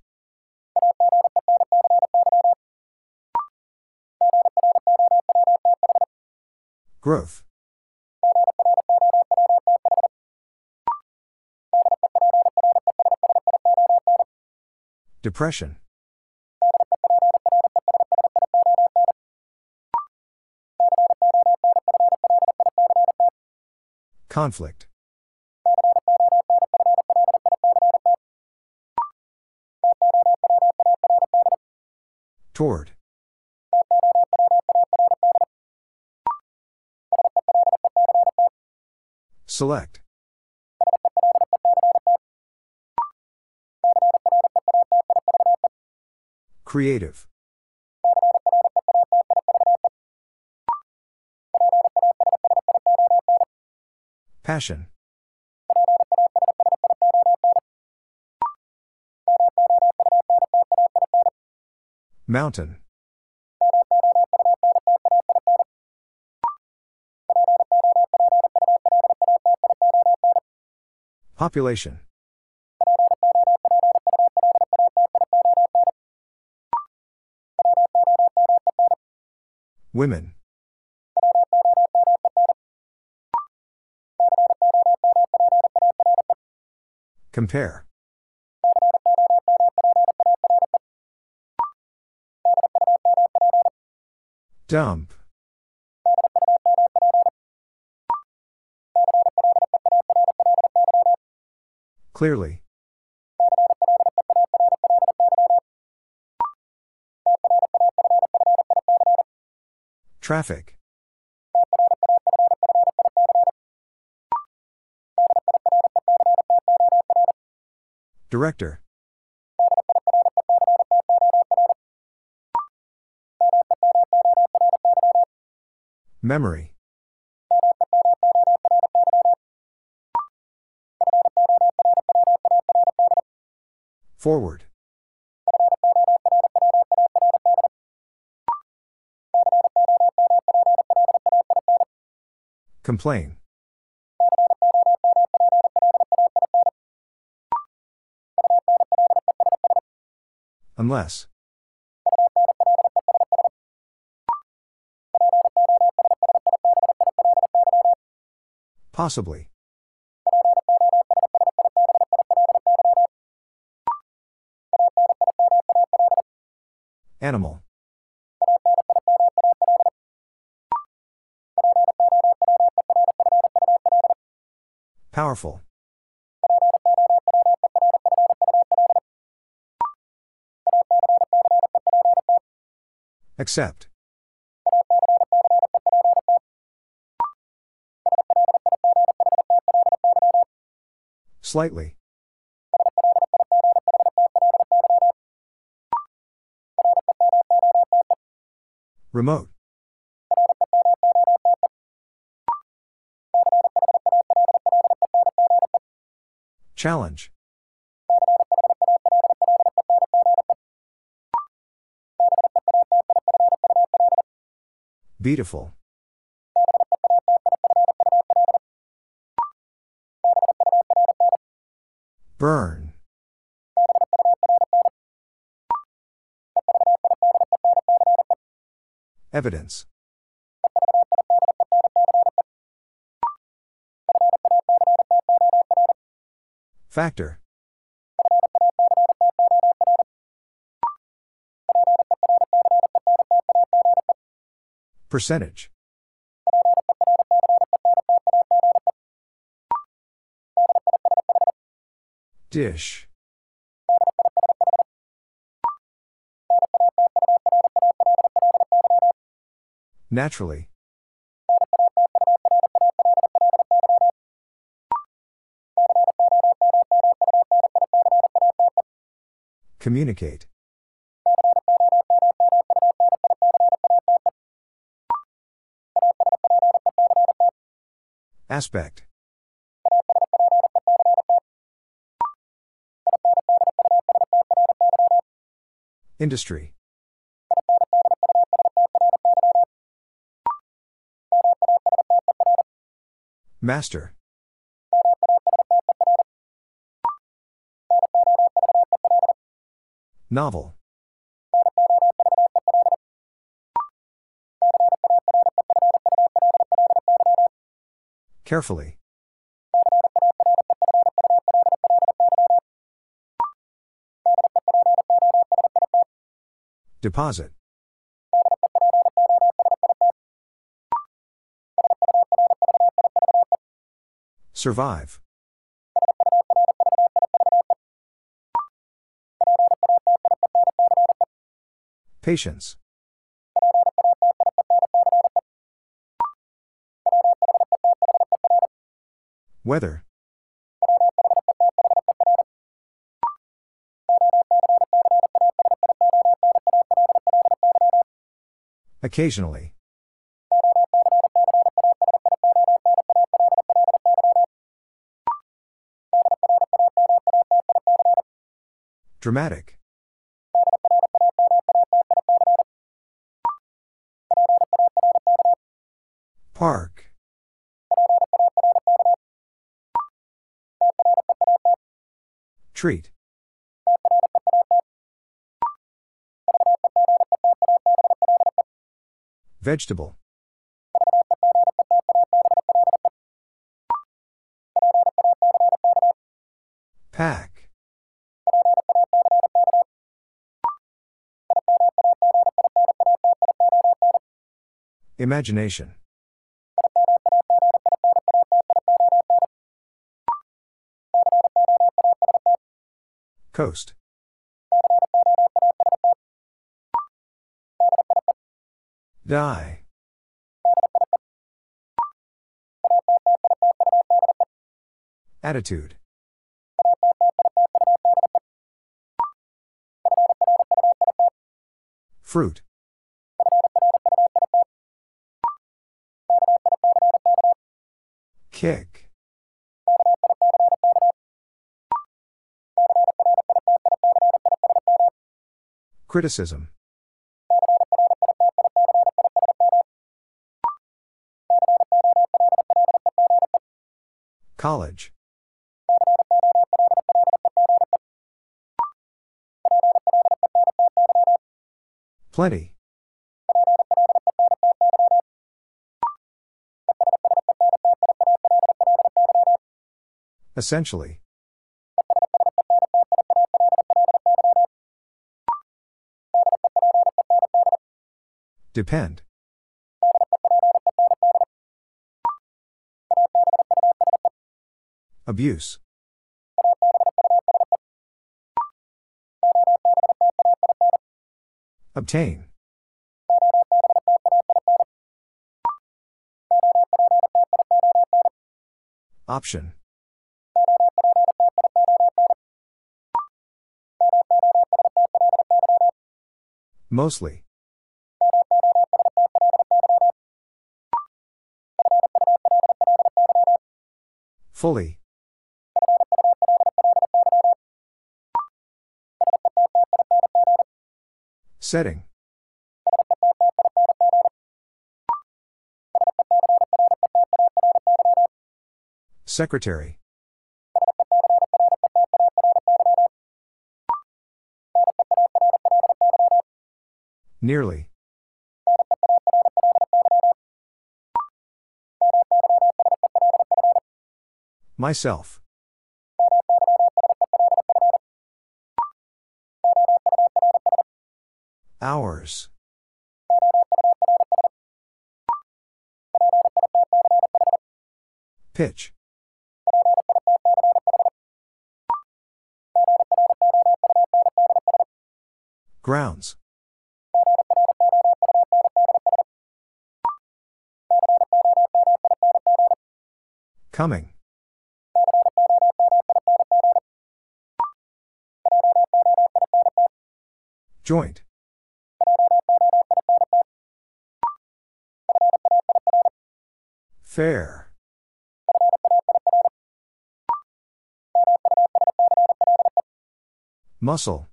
Growth. Depression. Conflict. Toward. Select. Creative. Passion. Mountain. Population. Women. Compare. Dump. Clearly. Traffic. Director. Memory. Forward. Complain. Unless. Possibly. Animal. Powerful. Accept. Slightly. Remote. Challenge. Beautiful. Burn. Evidence. Factor. Percentage. Dish. Naturally. Communicate. Aspect. Industry. Master. Novel. Carefully. Deposit. Survive. Patience. Weather. Occasionally. Dramatic. Park. Treat. Vegetable. Imagination. Coast. Die. Attitude. Fruit. Kick. Criticism. College. Plenty. Essentially. Depend. Abuse. Obtain. Option. Mostly. Fully. Setting. Secretary. Nearly. Myself. Hours. Pitch. Grounds. Coming. Joint. Fair. Muscle.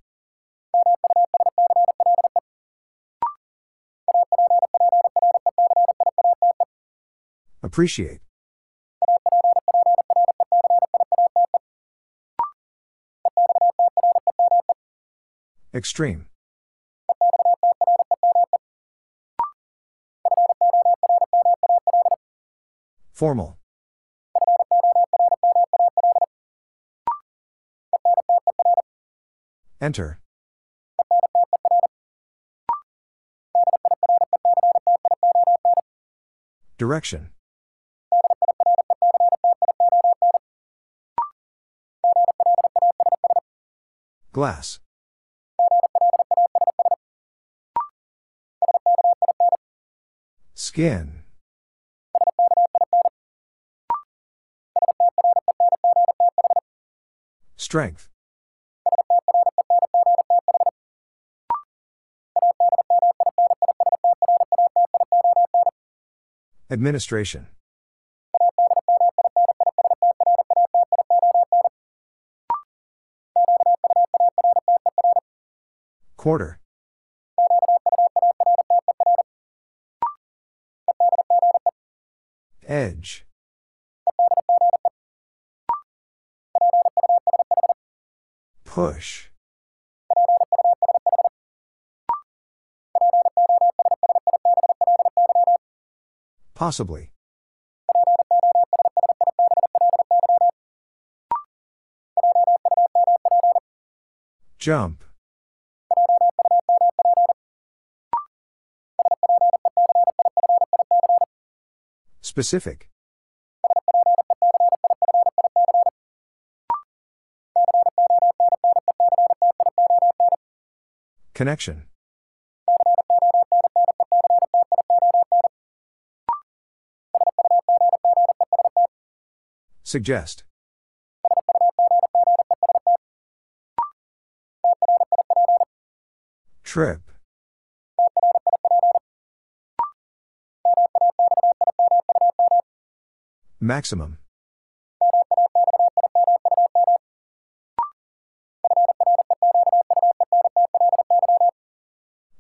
Appreciate. Extreme. Formal. Enter. Direction. Glass. Skin. Strength. Administration. Quarter. Edge. Push. Possibly. Jump. Specific. Connection. Suggest. Trip. Maximum.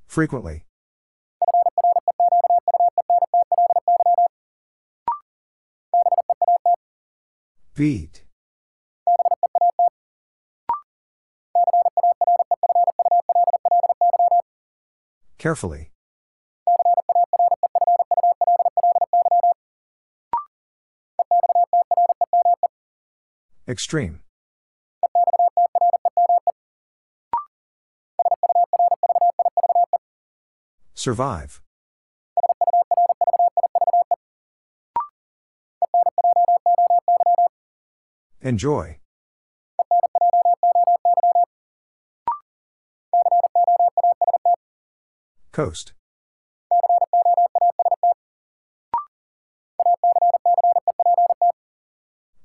Frequently. Beat. Carefully. Extreme. Survive. Enjoy. Coast.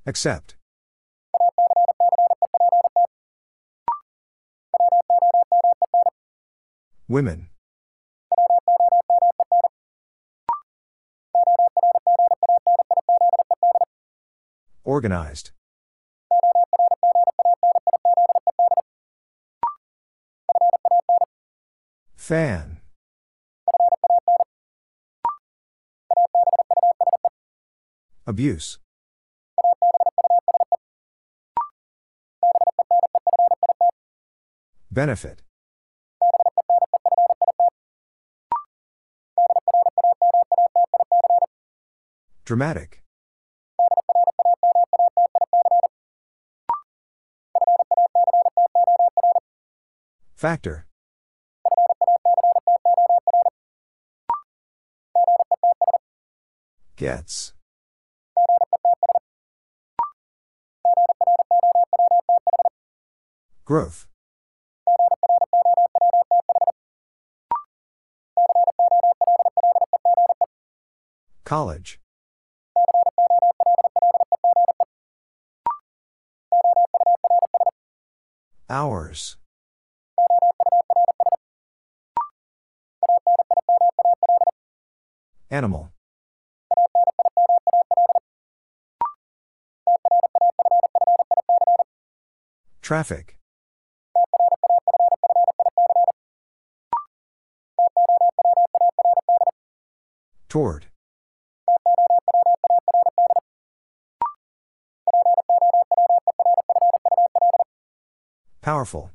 Accept. Women. Organized. Fan. Abuse. Benefit. Dramatic. Factor. Gets. Growth. College. Hours. Animal. Traffic. Toward. Powerful.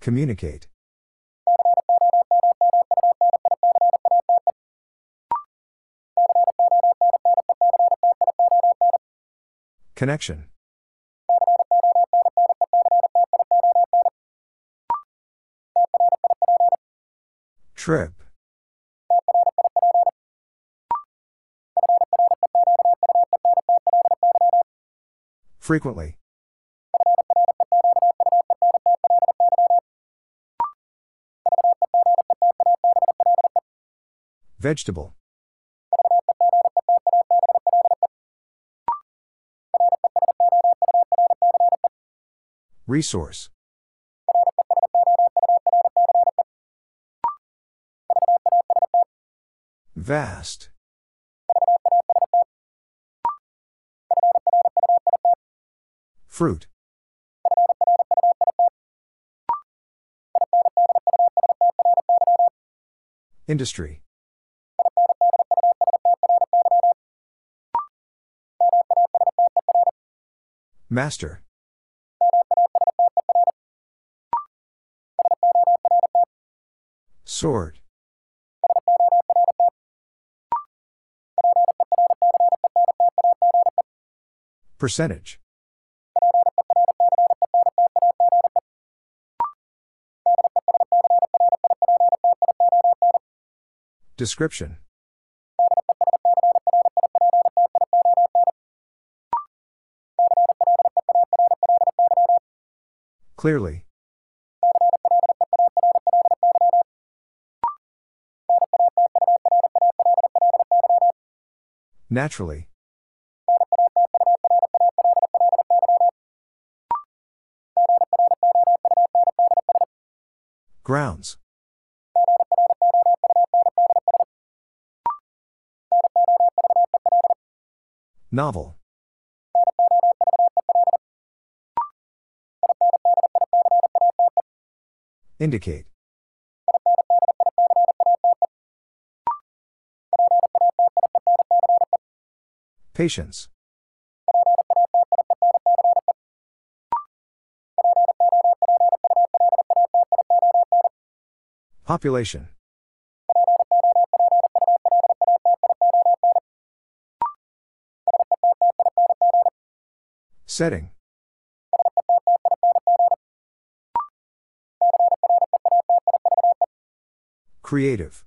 Communicate. Connection. Trip. Frequently. Vegetable. Resource. Vast. Fruit. Industry. Master. Sword. Percentage. Description. Clearly. Naturally. Grounds. Novel. Indicate. Patience. Population. Setting. Creative.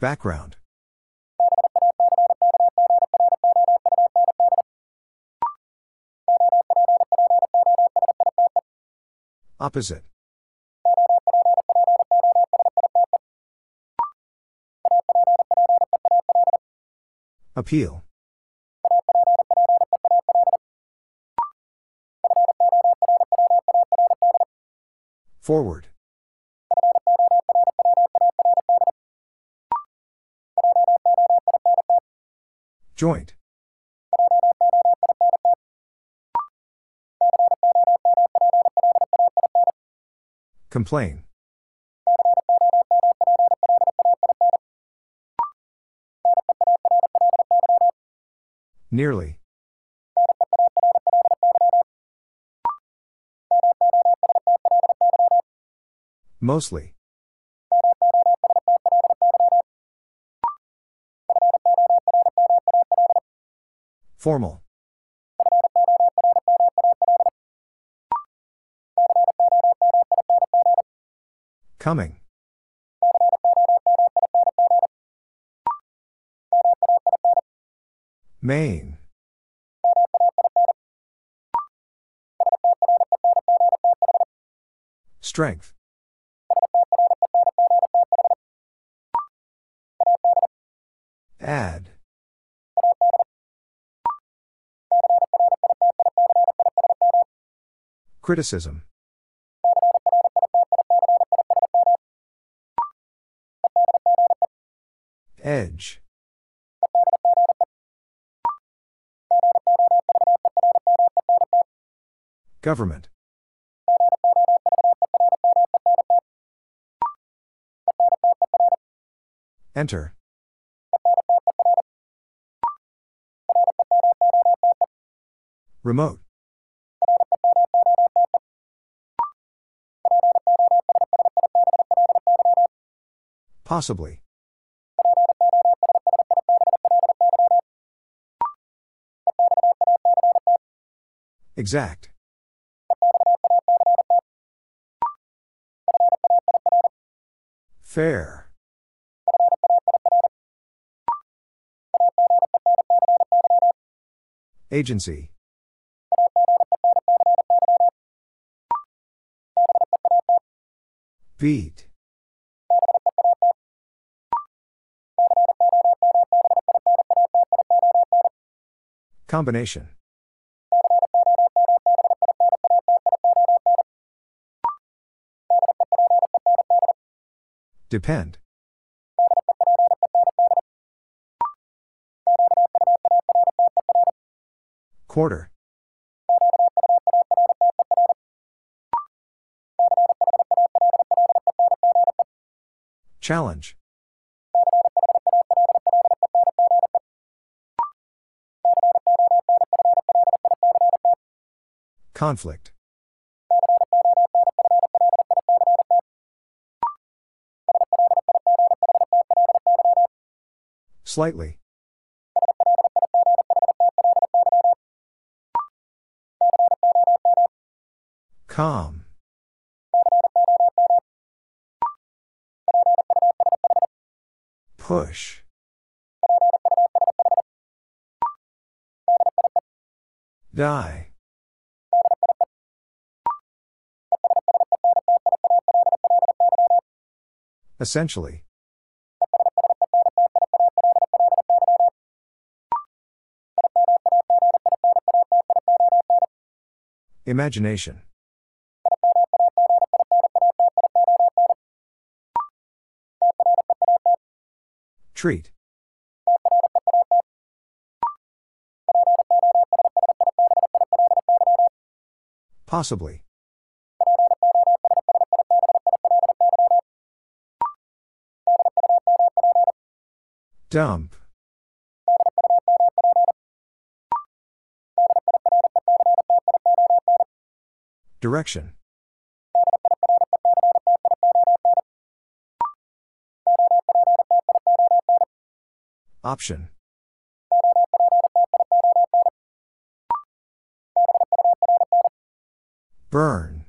Background. Opposite. Appeal. Forward. Joint. Complain. Nearly. Mostly. Formal. Coming. Main. Strength. Add. Criticism. Government. Enter. Remote. Possibly. Exact. Fair. Agency. Beat. Combination. Depend. Quarter. Challenge. Conflict. Slightly. Calm. Push. Die. Essentially. Imagination. Treat. Possibly. Dump. Direction. Option. Burn.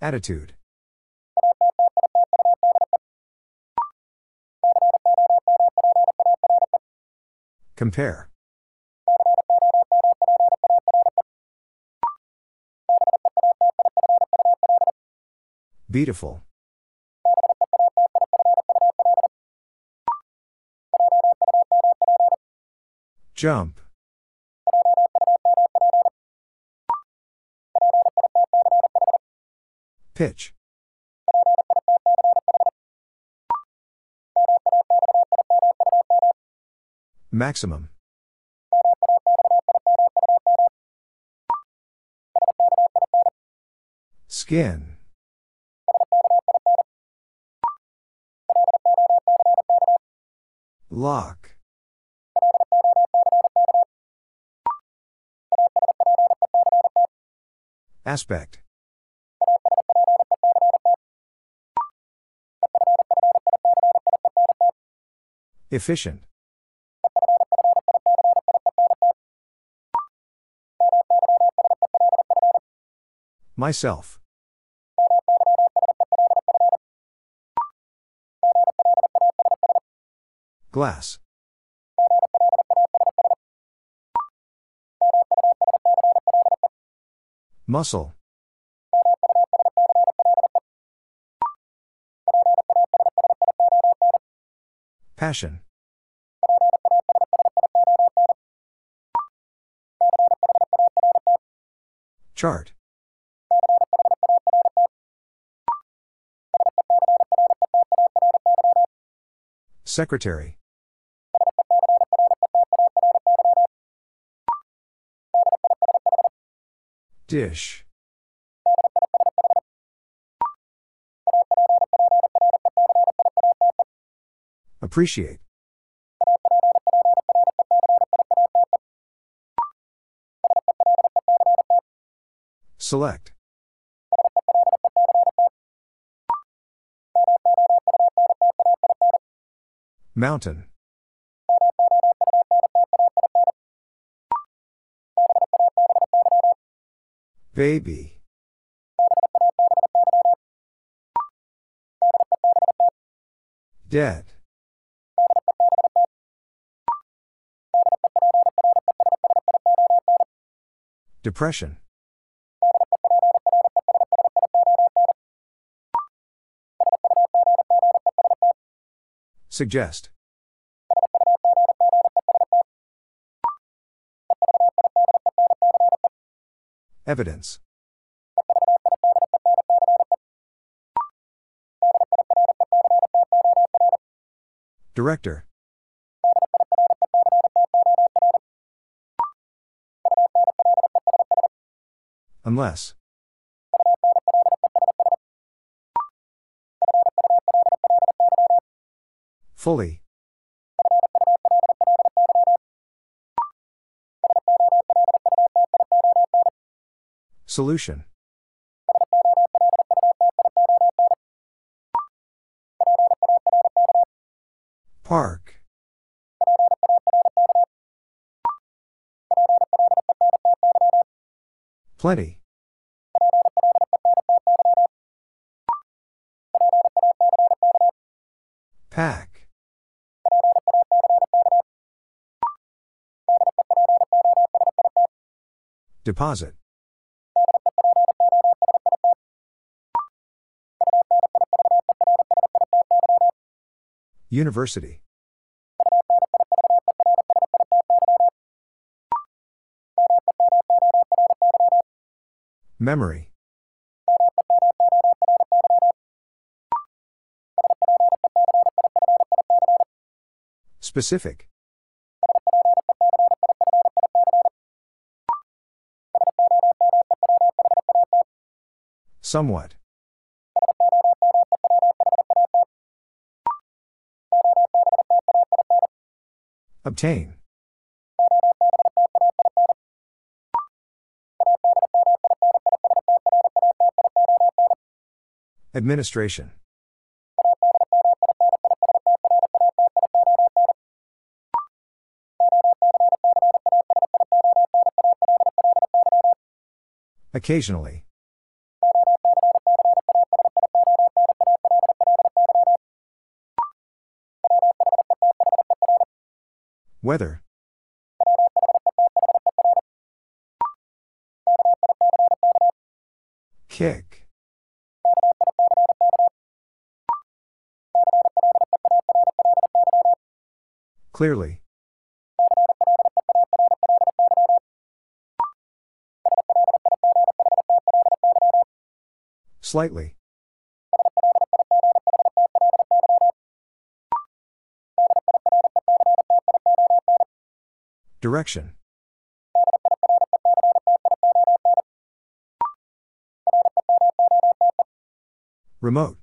Attitude. Compare. Beautiful. Jump. Pitch. Maximum. Skin. Lock. Aspect. Efficient. Myself. Glass. Muscle. Passion. Chart. Secretary. Dish. Appreciate. Select. Mountain. Baby. Dead. Depression. Suggest. Evidence. Director. Unless. Fully. Solution. Park. Plenty. Pack. Deposit. University. Memory. Specific. Somewhat. Obtain. Administration. Occasionally. Weather. Kick. Clearly. Slightly. Direction. Remote.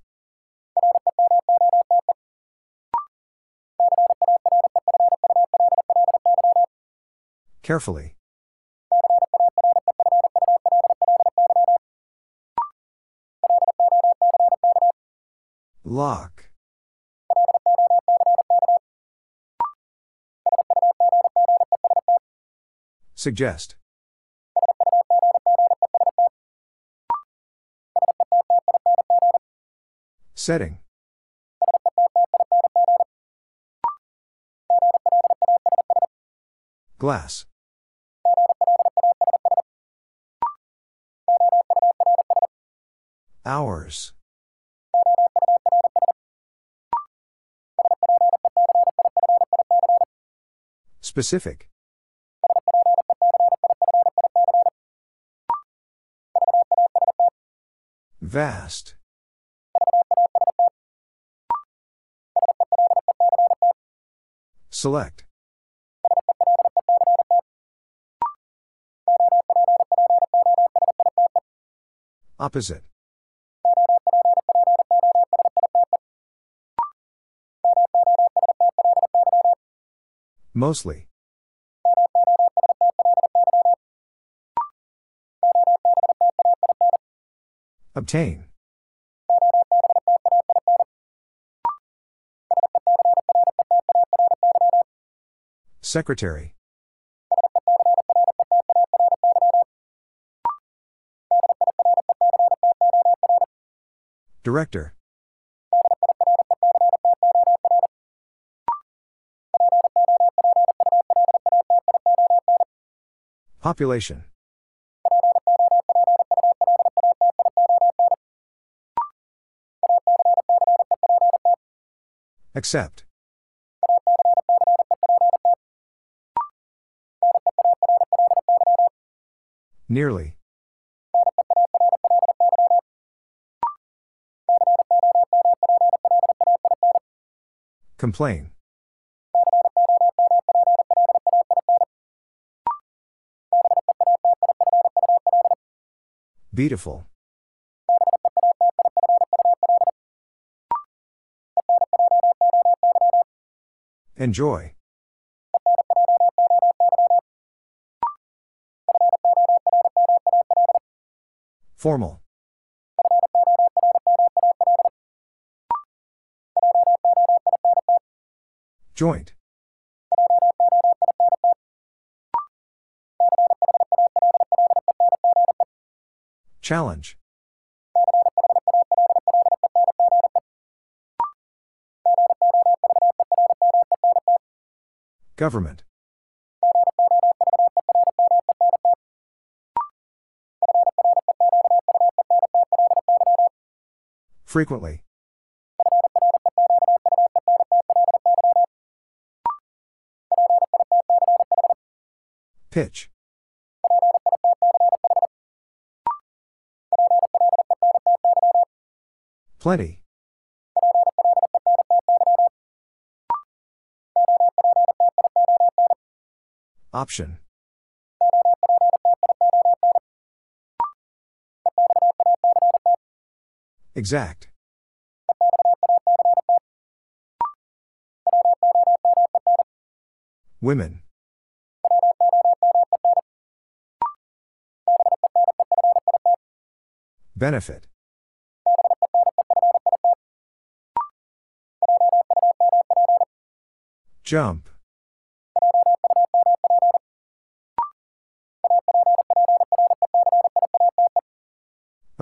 Carefully. Lock. Suggest. Setting. Glass. Hours. Specific. Vast. Select. Opposite. Mostly. Obtain. Secretary. Director. Population. Accept. Nearly. Complain. Beautiful. Enjoy. Formal. Joint. Challenge. Government. Frequently. Pitch. Plenty. Option. Exact. Women. Benefit. Jump.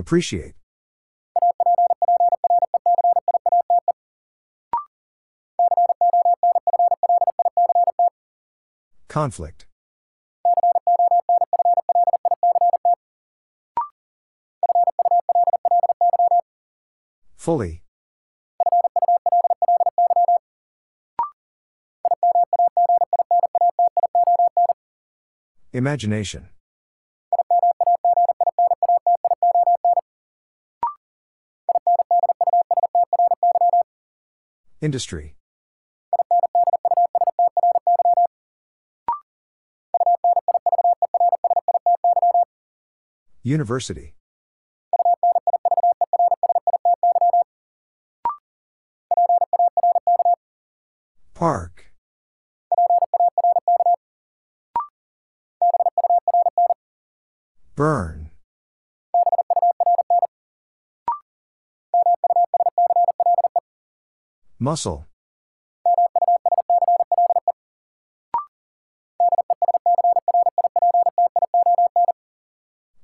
Appreciate. Conflict. Fully. Imagination. Industry. University. Park. Burn. Muscle.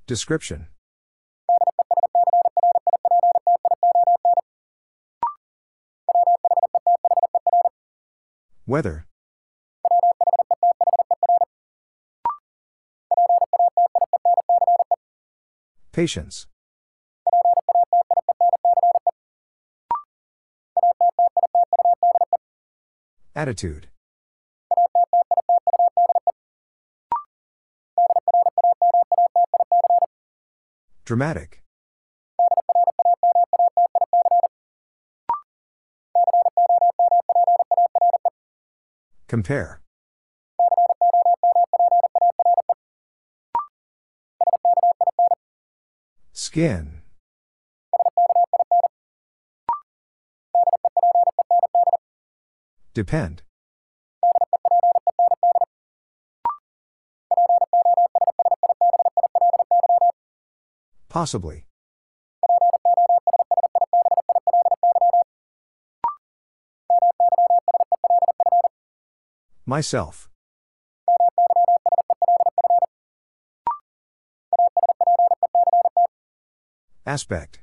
Description. Weather. Patience. Attitude. Dramatic. Compare. Skin. Depend. Possibly. Myself. Aspect.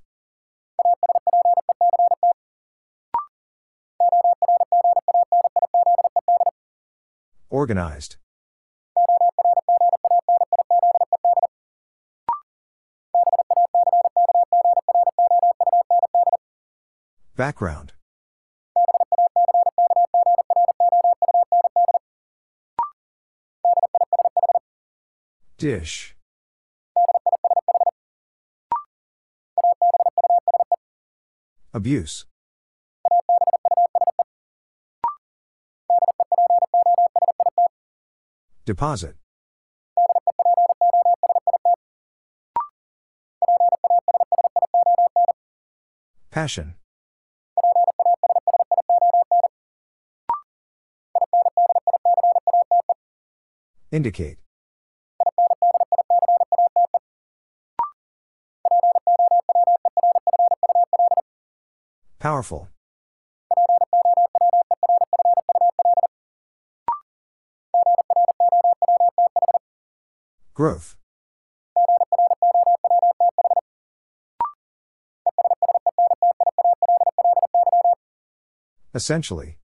Organized. Background. Dish. Abuse. Deposit. Passion. Indicate. Powerful. Growth. Essentially.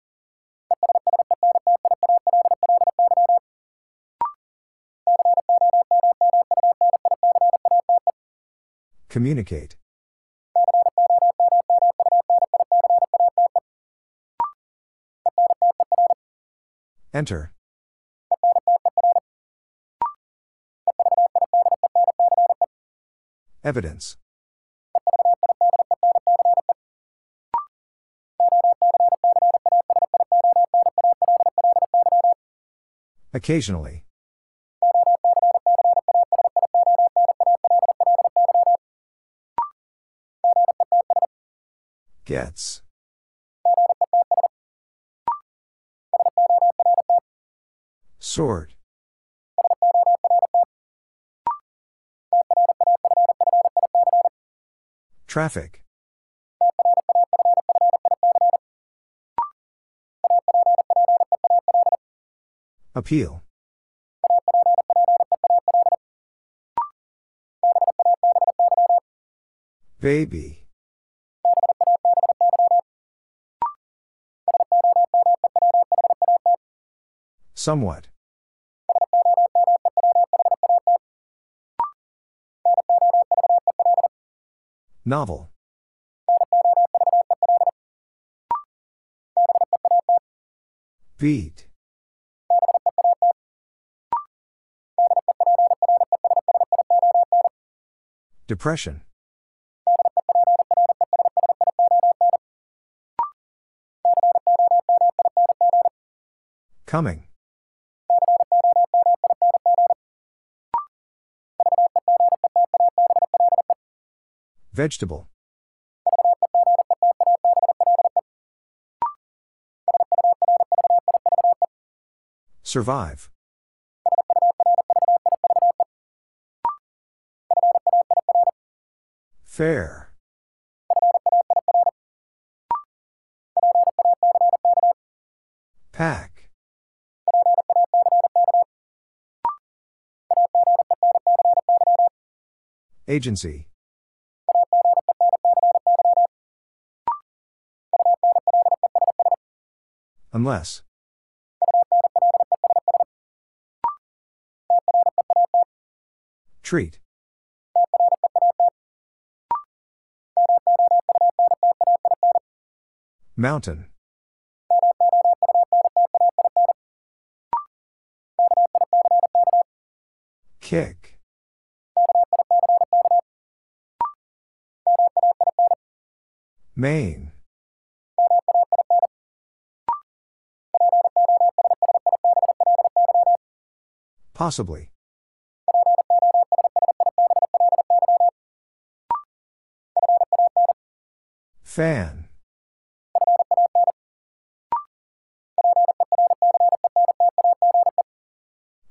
Communicate. Enter. Evidence. Occasionally. Gets. Sort. Traffic. Appeal. Baby. Somewhat. Novel. Beat. Depression. Coming. Vegetable. Survive. Fair. Pack. Agency. Unless. Treat. Mountain. Kick. Main. Possibly. Fan.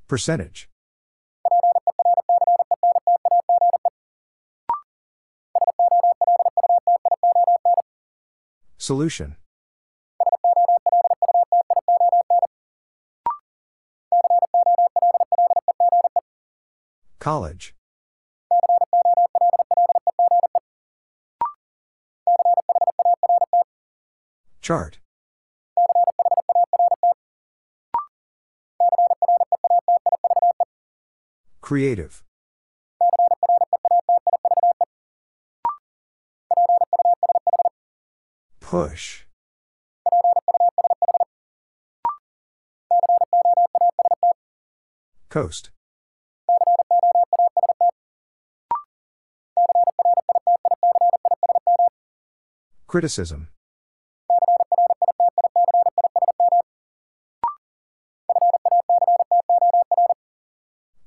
Percentage. Solution. College. Chart. Creative. Push. Coast. Criticism.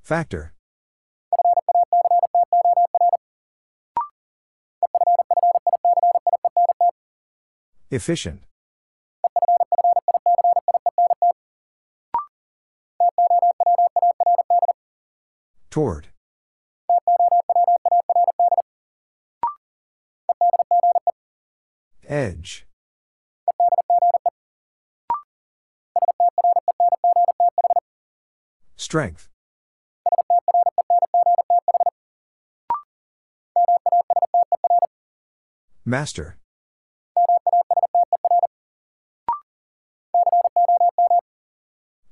Factor. Efficient. Toward. Strength. Master.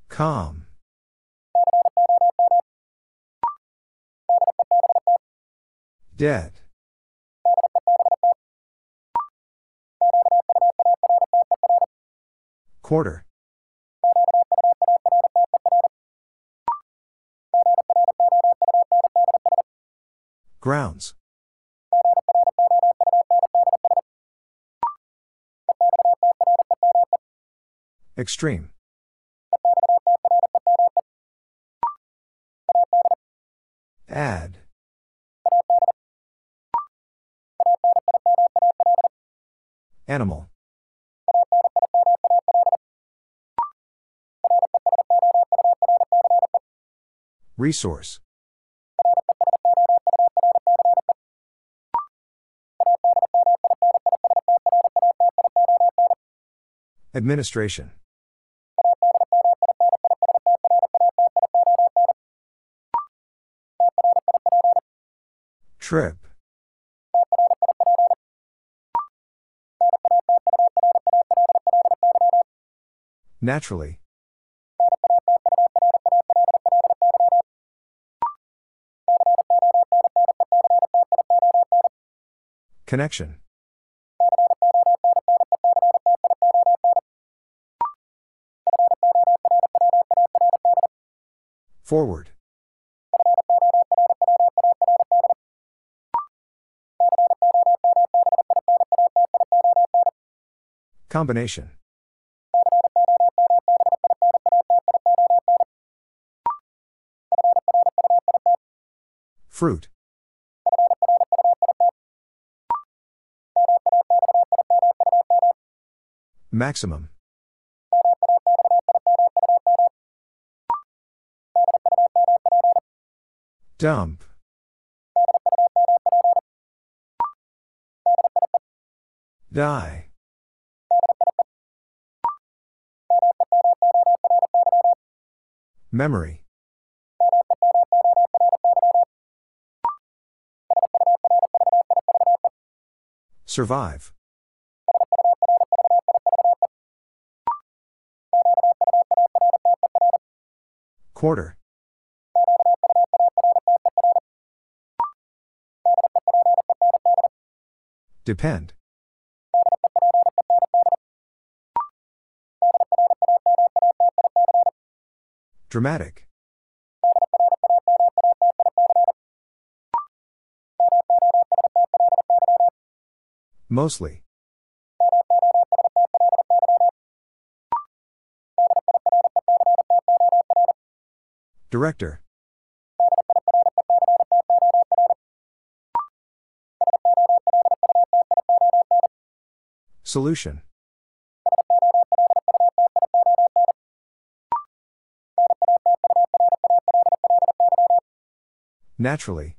Calm. Dead. Quarter. Grounds. Extreme. Add. Animal. Resource. Administration Trip Naturally. Connection. Forward. Combination. Fruit. Maximum. Dump. Die. Memory. Survive. Quarter. Depend. Dramatic. Mostly. Director. Solution. Naturally.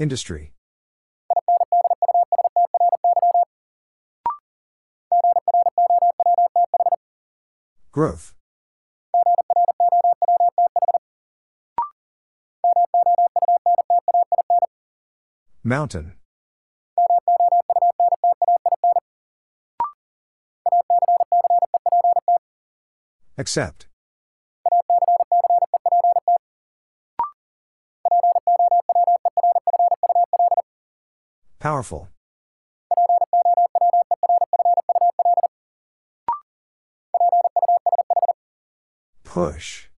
Industry. Growth. Mountain. Accept. Powerful. Push.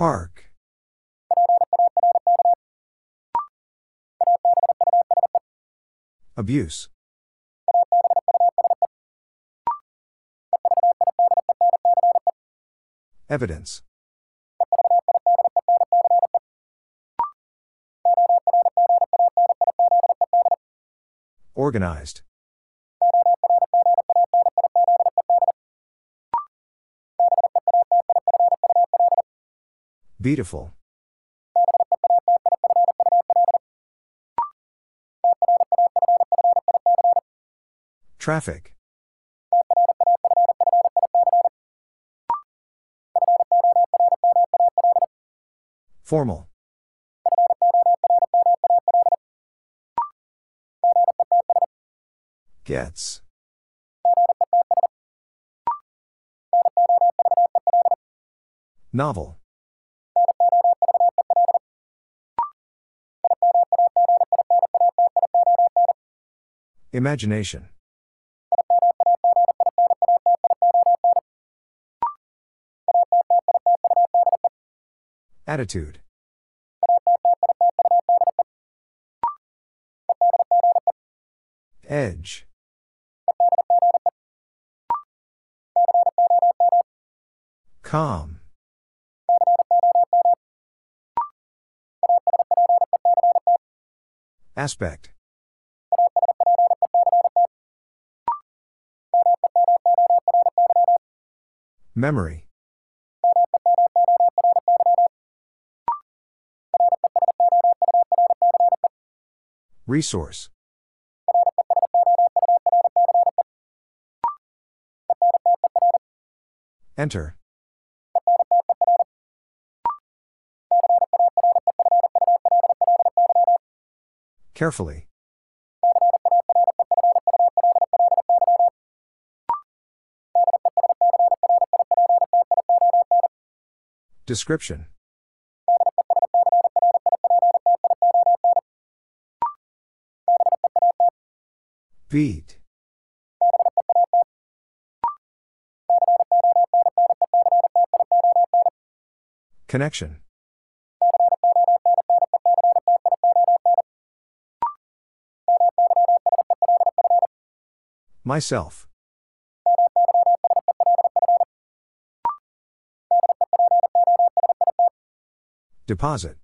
Park. Abuse. Evidence. Organized. Beautiful. Traffic. Formal. Gets. Novel. Imagination. Attitude. Edge. Calm. Aspect. Memory. Resource. Enter. Carefully. Description Beat. Connection. Myself. Deposit.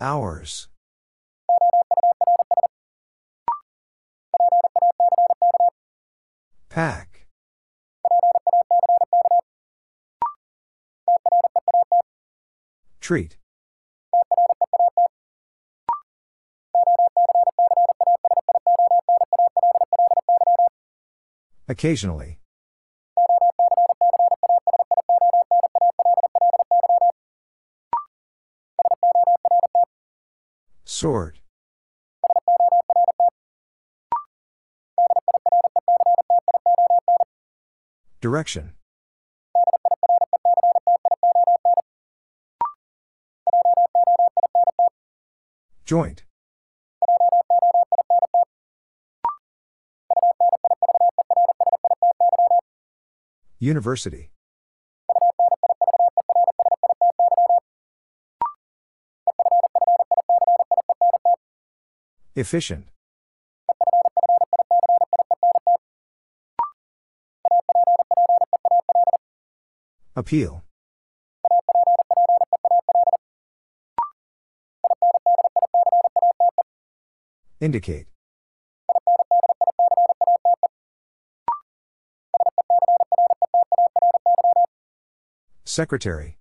Hours. Pack. Treat. Occasionally. Sort. Direction. Joint. University. Efficient. Appeal. Indicate. Secretary.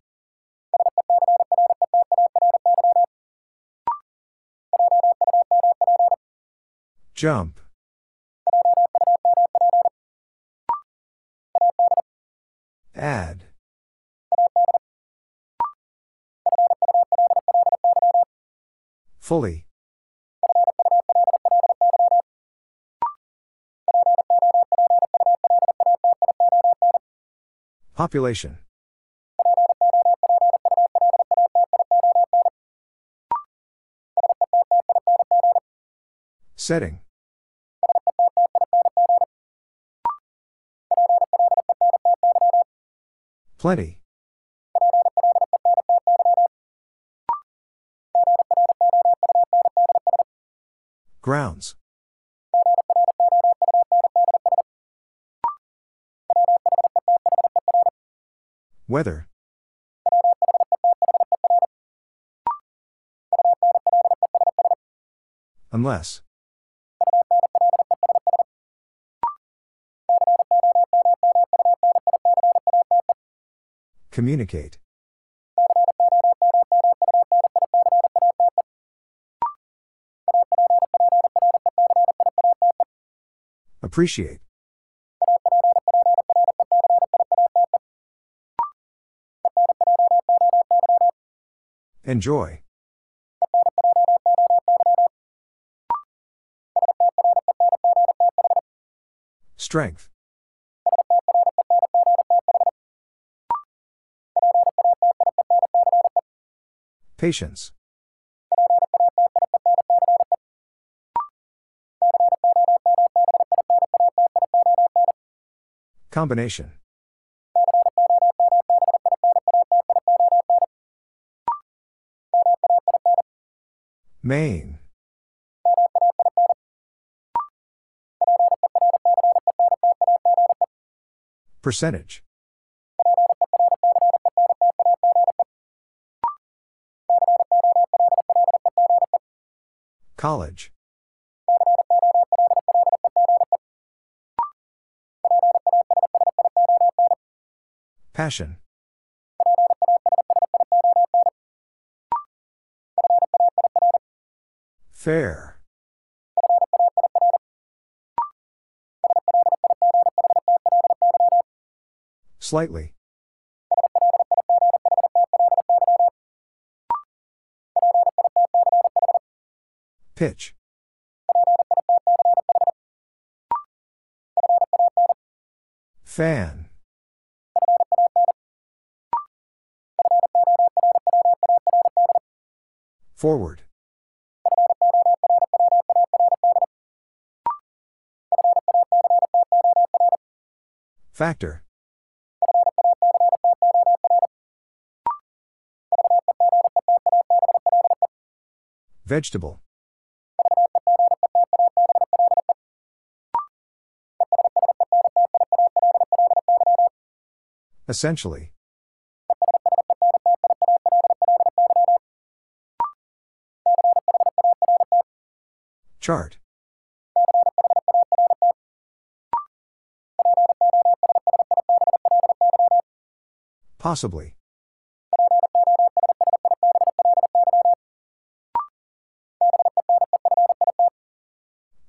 Jump. Add. Fully. Population. Setting. Plenty. Grounds. Weather. Unless. Communicate. Appreciate. Enjoy. Strength. Patience. Combination. Main. Percentage. College. Passion. Fair. Slightly. Pitch. Fan. Forward. Factor. Vegetable. Essentially. Chart. Possibly.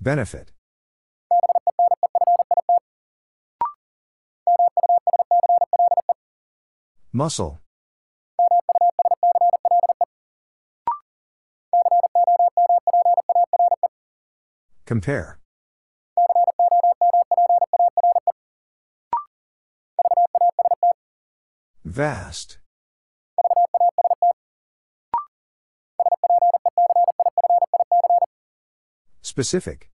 Benefit. Muscle. Compare. Vast. Specific.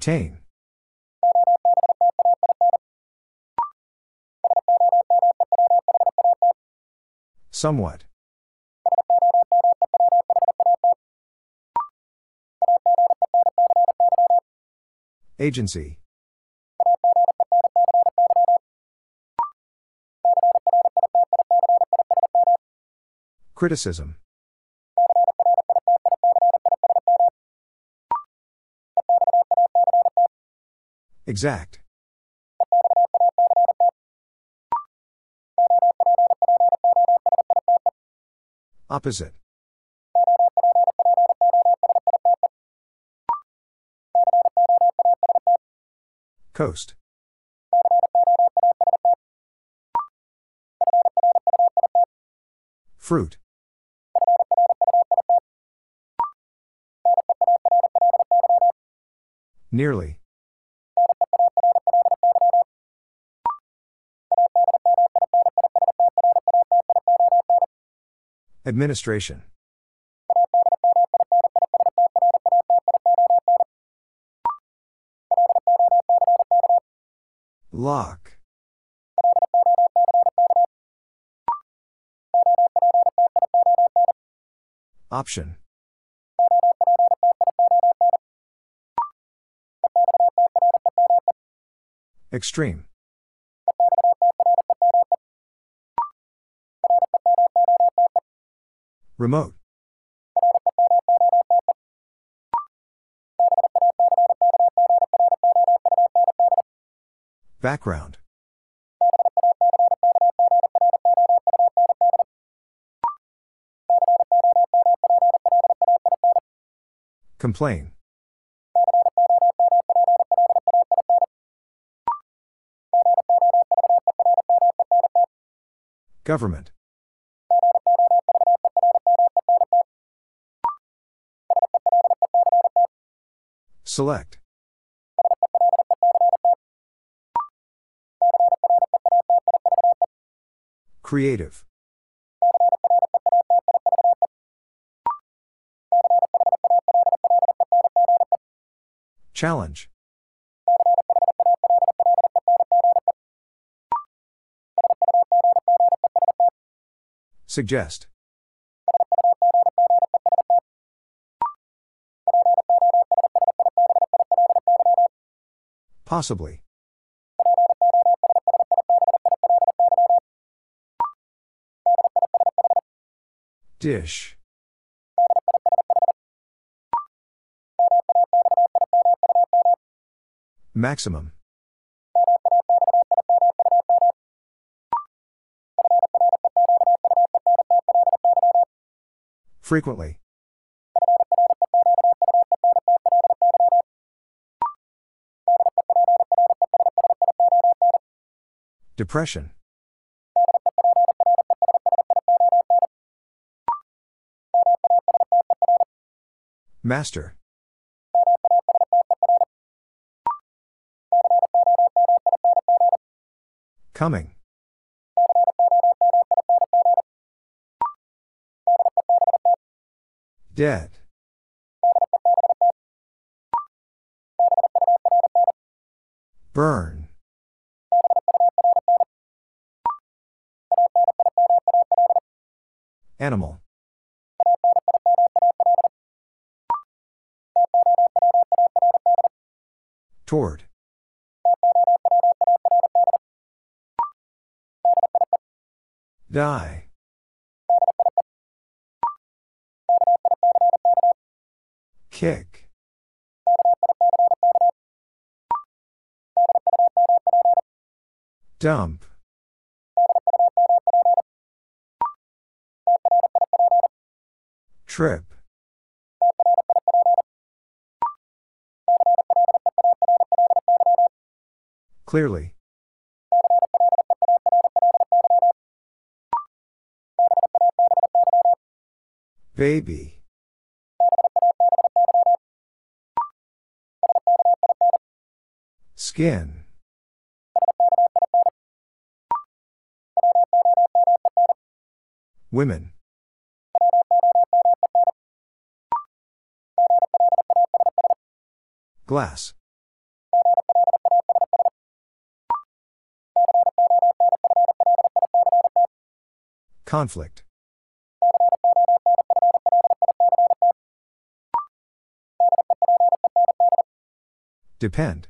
Obtain. Somewhat. Agency. Criticism. Exact. Opposite. Coast. Fruit. Nearly. Administration. Lock. Option. Extreme. Remote. Background. Complain. Government. Select. Creative. Challenge. Suggest. Possibly. Dish. Maximum. Frequently. Depression. Master. Coming. Dead. Burn. Animal. Toward. Die. Kick. Dump. Trip. Clearly. Baby. Skin. Women. Glass. Conflict. Depend.